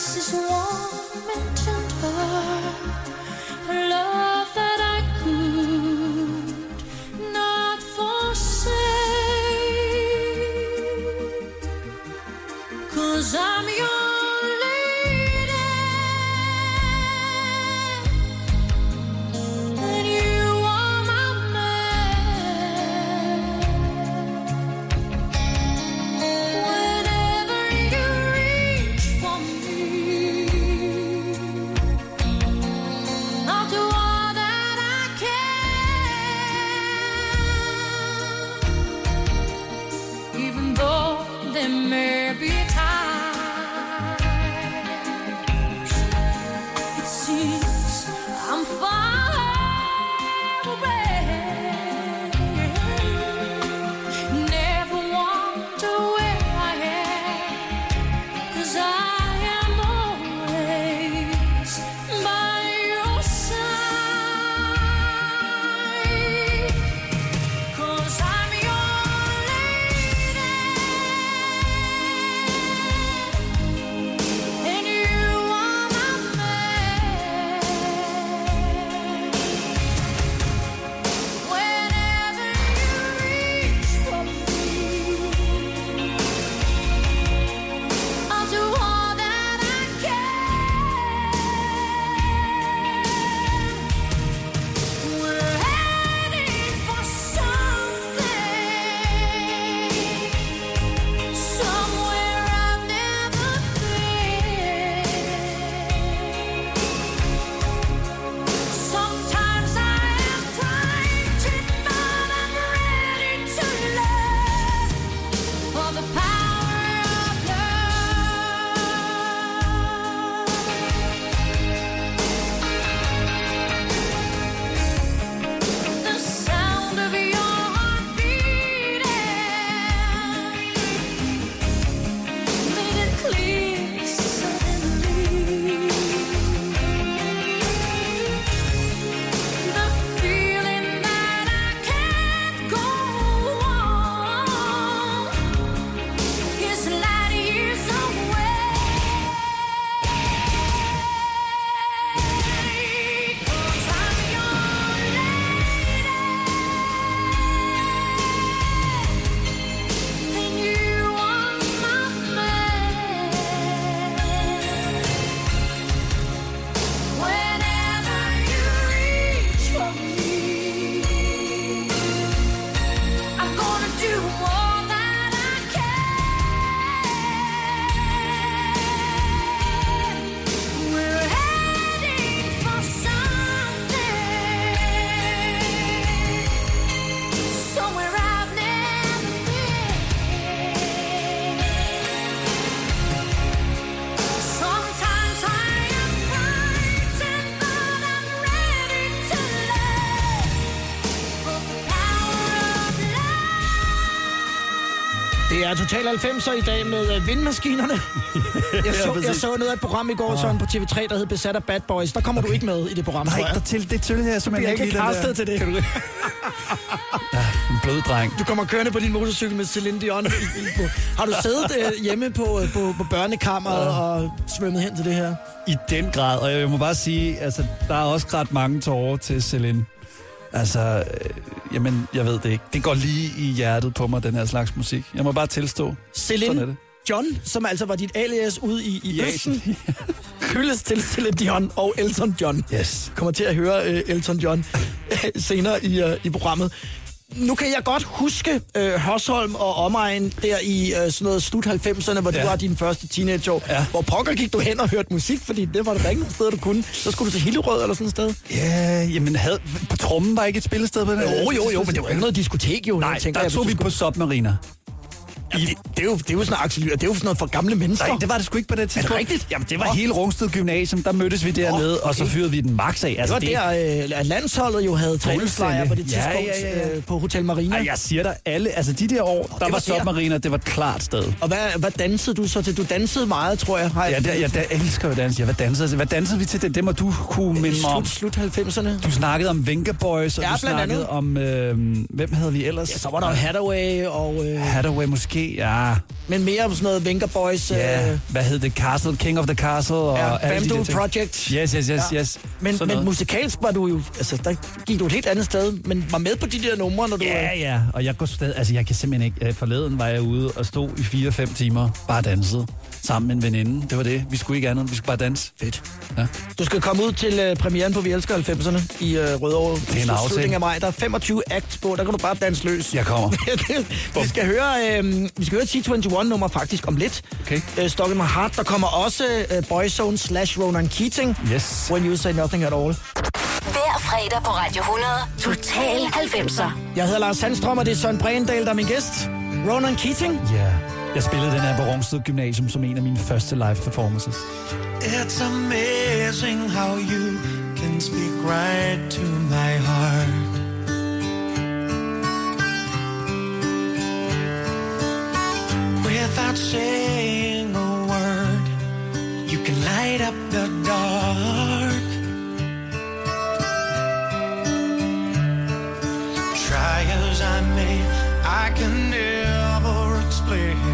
feel Det er Total 90'er i dag med øh, vindmaskinerne. Jeg så, jeg så noget af et program i går, sådan på TV3, der hed Besat af Bad Boys. Der kommer okay. du ikke med i det program, Nej, tror jeg. der til, det til her, som jeg ikke lige den der- til det. Kan du... ja, en blød dreng. Du kommer kørende på din motorcykel med Celine Dion. i- i- på- Har du siddet øh, hjemme på, øh, på, på børnekammeret og svømmet hen til det her? I den grad, og jeg må bare sige, altså, der er også ret mange tårer til Celine. Altså, øh, jamen, jeg ved det ikke. Det går lige i hjertet på mig, den her slags musik. Jeg må bare tilstå. Celine. John, som altså var dit alias ude i, i, I Østen, hyldes til Celine Dion og Elton John. Yes. kommer til at høre øh, Elton John senere i, øh, i programmet. Nu kan jeg godt huske øh, Hørsholm og omegn der i øh, sådan noget slut 90'erne, hvor ja. Du var din første teenageår. Ja. Hvor pokker gik du hen og hørte musik, fordi det var der ikke steder, du kunne. Så skulle du til Hillerød eller sådan et sted. Ja, jamen, havde, på trummen var ikke et spillested på den Jo, jo, jo, men det var ikke noget diskotek, jo. Nej, jeg tænker, der jeg, tog hvis vi på Submariner. Skulle- det, det, er jo, det er jo sådan Lyr, det er jo sådan noget for gamle mennesker. Nej, det var det sgu ikke på det tidspunkt. rigtigt? Jamen, det var Nå. hele Rungsted Gymnasium. Der mødtes vi dernede, Nå, og så okay. fyrede vi den max af. det Altså, var der, øh, at landsholdet jo havde træningslejre på det tidspunkt ja, ja, ja. Øh, på Hotel Marina. Ej, jeg siger dig, alle, altså de der år, der var var. Submariner, det var et klart sted. Og hvad, hvad dansede du så til? Du dansede meget, tror jeg. Har Ja, jeg der, jeg, der elsker jo dans. Ja, hvad dansede, hvad dansede vi til? Det, det må du kunne minde mig om. slut, slut 90'erne. Du snakkede om Venga Boys, og Ja, du snakkede andet. om... Øh, hvem havde vi ellers? Ja, så var der Hathaway og... Øh, Hathaway måske, ja. men mere om sådan noget Venga Boys. ja. Øh, Hvad hed det? Castle, King of the Castle og ja, alle de. Project. Yes, yes, yes, Ja. yes. Men, Sådan men noget. musikalsk var du jo... Altså, der gik du et helt andet sted, men var med på de der numre, når du... Ja, øh, ja, og jeg går stadig, altså jeg kan simpelthen ikke, øh, forleden var jeg ude og stod i 4-5 timer, bare danset, sammen med en veninde, det var det, vi skulle ikke andet, vi skulle bare danse. Fedt. Ja. Du skal komme ud til øh, premieren på Vi Elsker 90'erne i øh, Rødovre. Det er en aftale. Slutningen af maj. Der er 25 acts på, der kan du bare danse løs. Jeg kommer. vi skal høre, øh, vi skal høre T21-nummer faktisk om lidt. Okay. Øh, Stock in My Heart. Der kommer også øh, Boyzone slash Ronan Keating. Yes. When You Say Nothing At All. Hver fredag på Radio 100. Total 90'er. Jeg hedder Lars Sandstrøm, og det er Søren Brændal, der er min gæst. Ronan Keating. Ja, jeg spillede den her på Rungsted Gymnasium som en af mine første live performances. It's amazing how you can speak right to my heart. Without saying a word, you can light up the dark. Try as I may, I can never explain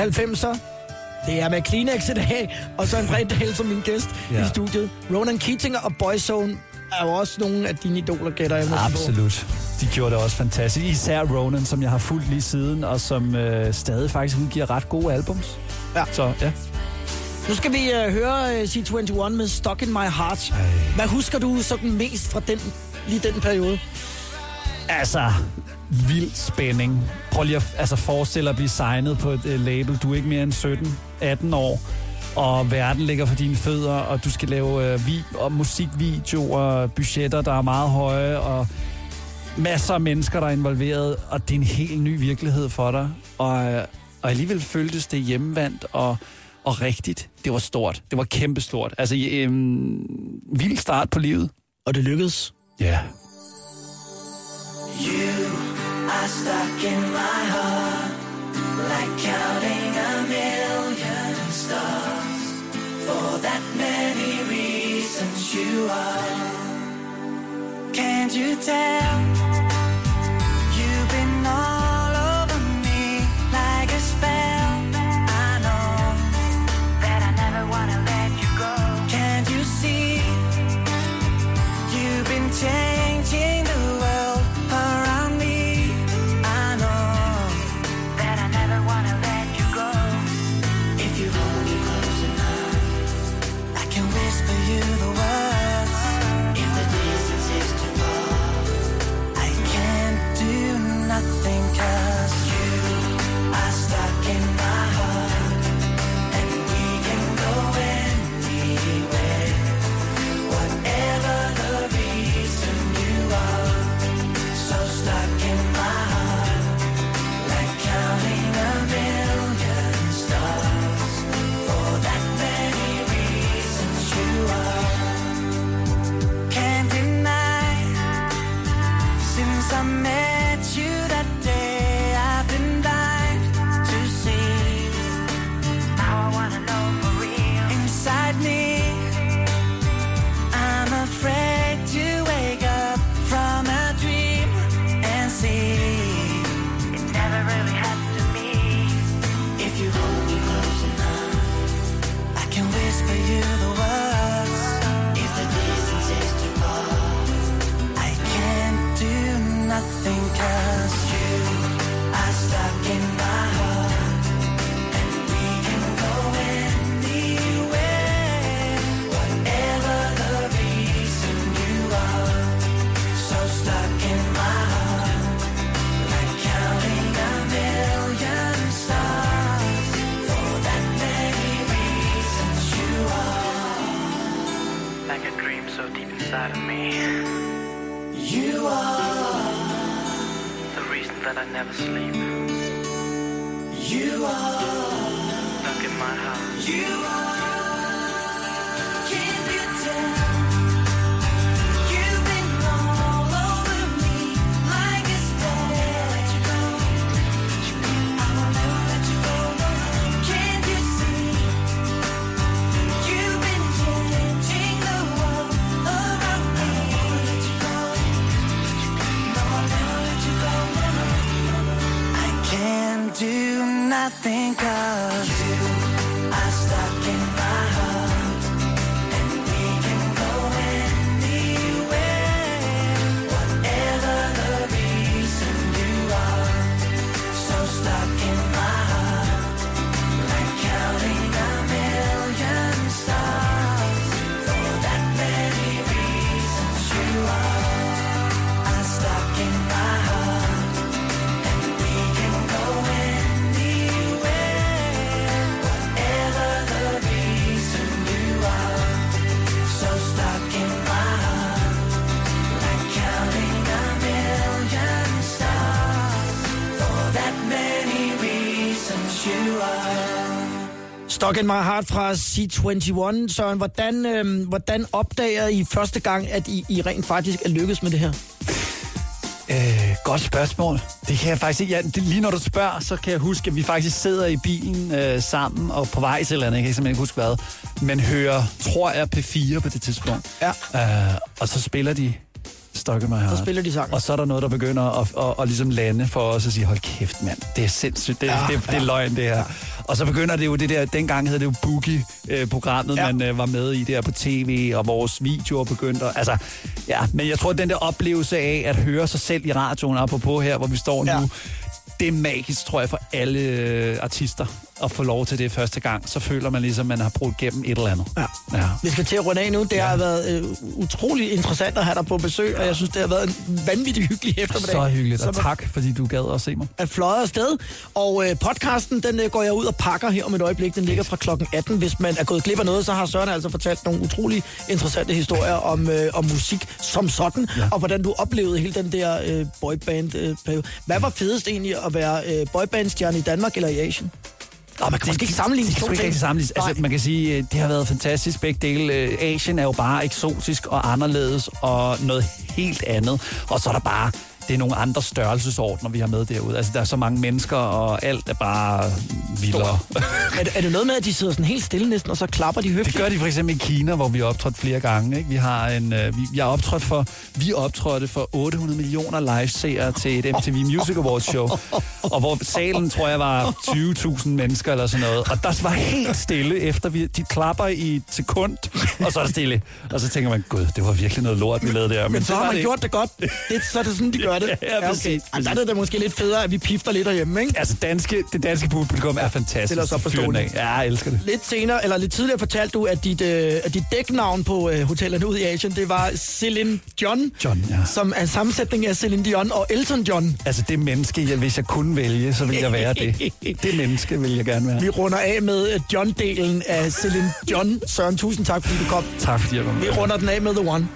90'er. Det er med Kleenex i dag, og så en bred del som min gæst ja. I studiet. Ronan Keating og Boyzone er jo også nogle af dine idoler, gætter jeg. Absolut. De gjorde det også fantastisk. Især Ronan, som jeg har fulgt lige siden, og som øh, stadig faktisk udgiver ret gode albums. Ja. Så ja. Nu skal vi uh, høre uh, C21 med Stuck in My Heart. Hvad husker du sådan mest fra den, lige den periode? Altså, vild spænding. Prøv lige at altså, forestille dig at blive signet på et uh, label. Du er ikke mere end 17-18 år, og verden ligger for dine fødder, og du skal lave uh, vi- og musikvideoer, budgetter, der er meget høje, og masser af mennesker, der er involveret, og det er en helt ny virkelighed for dig. Og, øh, og alligevel føltes det hjemvendt og, og rigtigt. Det var stort. Det var kæmpestort. Altså, øhm, vild start på livet. Og det lykkedes. Ja. Yeah. You are stuck in my heart, like counting a million stars. For that many reasons you are. Can't you tell? In My Heart fra C21. Søren, hvordan, øhm, hvordan opdager I første gang, at I, I rent faktisk er lykkedes med det her? Øh, godt spørgsmål. Det kan jeg faktisk ikke. Ja, det, lige når du spørger, så kan jeg huske, at vi faktisk sidder i bilen øh, sammen og på vej til eller andet. Jeg kan simpelthen ikke huske hvad. Men hører, tror jeg, P4 på det tidspunkt. Ja. Øh, og så spiller de Stokke mig Så spiller de sangen. Og så er der noget, der begynder at, at, at, at ligesom lande for os at sige, hold kæft mand, det er sindssygt, det, ja, det, det, det er løgn det her. Ja. Og så begynder det jo det der, dengang hed det jo Boogie-programmet, Ja. ja. man øh, var med i der på tv, og vores videoer begyndte, at- altså, ja, men jeg tror, den der oplevelse af at høre sig selv i radioen, apropos her, hvor vi står Ja. nu, det er magisk, tror jeg, for alle øh, artister at få lov til det første gang. Så føler man ligesom, man har brugt gennem et eller andet. Ja. ja. Vi skal til at runde af nu. Det ja. har været øh, utrolig interessant at have dig på besøg, og jeg synes, det har været en vanvittig hyggelig eftermiddag. Så hyggeligt, og tak, fordi du gad at se mig. er fløjet afsted. Og øh, podcasten, den øh, går jeg ud og pakker her om et øjeblik. Den ligger fra klokken 18. Hvis man er gået glip af noget, så har Søren altså fortalt nogle utrolig interessante historier om, øh, om musik som sådan, ja. og hvordan du oplevede hele den der øh, boyband-periode. Hvad var fedest egentlig at være øh, boybandstjerne i Danmark eller i Asien? Nå, man kan måske ikke sammenligne det, de det, to det, det, ikke sammenlignes. Altså, man kan sige, øh, det har været fantastisk begge dele. Øh, Asien er jo bare eksotisk og anderledes og noget helt andet. Og så er der bare det er nogle andre størrelsesordner, vi har med derude. Altså, der er så mange mennesker, og alt er bare vildere. Er, det- er det noget med, at de sidder sådan helt stille næsten, og så klapper de Det høfligt? gør de for eksempel i Kina, hvor vi har optrådt flere gange. Ikke? Vi har en, øh, vi, jeg har optrådt for, vi optrådte for 800 millioner live-seere til et MTV Music Awards show, og hvor salen, tror jeg, var 20.000 mennesker eller sådan noget. Og der var helt stille, efter vi, de klapper i et sekund, og så er det stille. Og så tænker man, gud, det var virkelig noget lort, vi lavede der. Men så det har man det gjort det godt. Det, så er det sådan, de gør det. Ja, ja, præcis, Ej, der er det da måske lidt federe, at vi pifter lidt derhjemme, ikke? Altså, danske, det danske publikum er fantastisk. Stiller os op på De fyrer den stolen. af. Ja, jeg elsker det. Lidt senere, eller lidt tidligere fortalte du, at dit, øh, at dit dæknavn på øh, hotellerne ud i Asien, det var Celine John. John, ja. Som er en sammensætning af Celine Dion og Elton John. Altså, det menneske, jeg, hvis jeg kunne vælge, så ville jeg være det. Det menneske vil jeg gerne være. Vi runder af med øh, John-delen af Celine John. Søren, tusind tak, fordi du kom. Tak fordi jeg med. Vi runder den af med The One.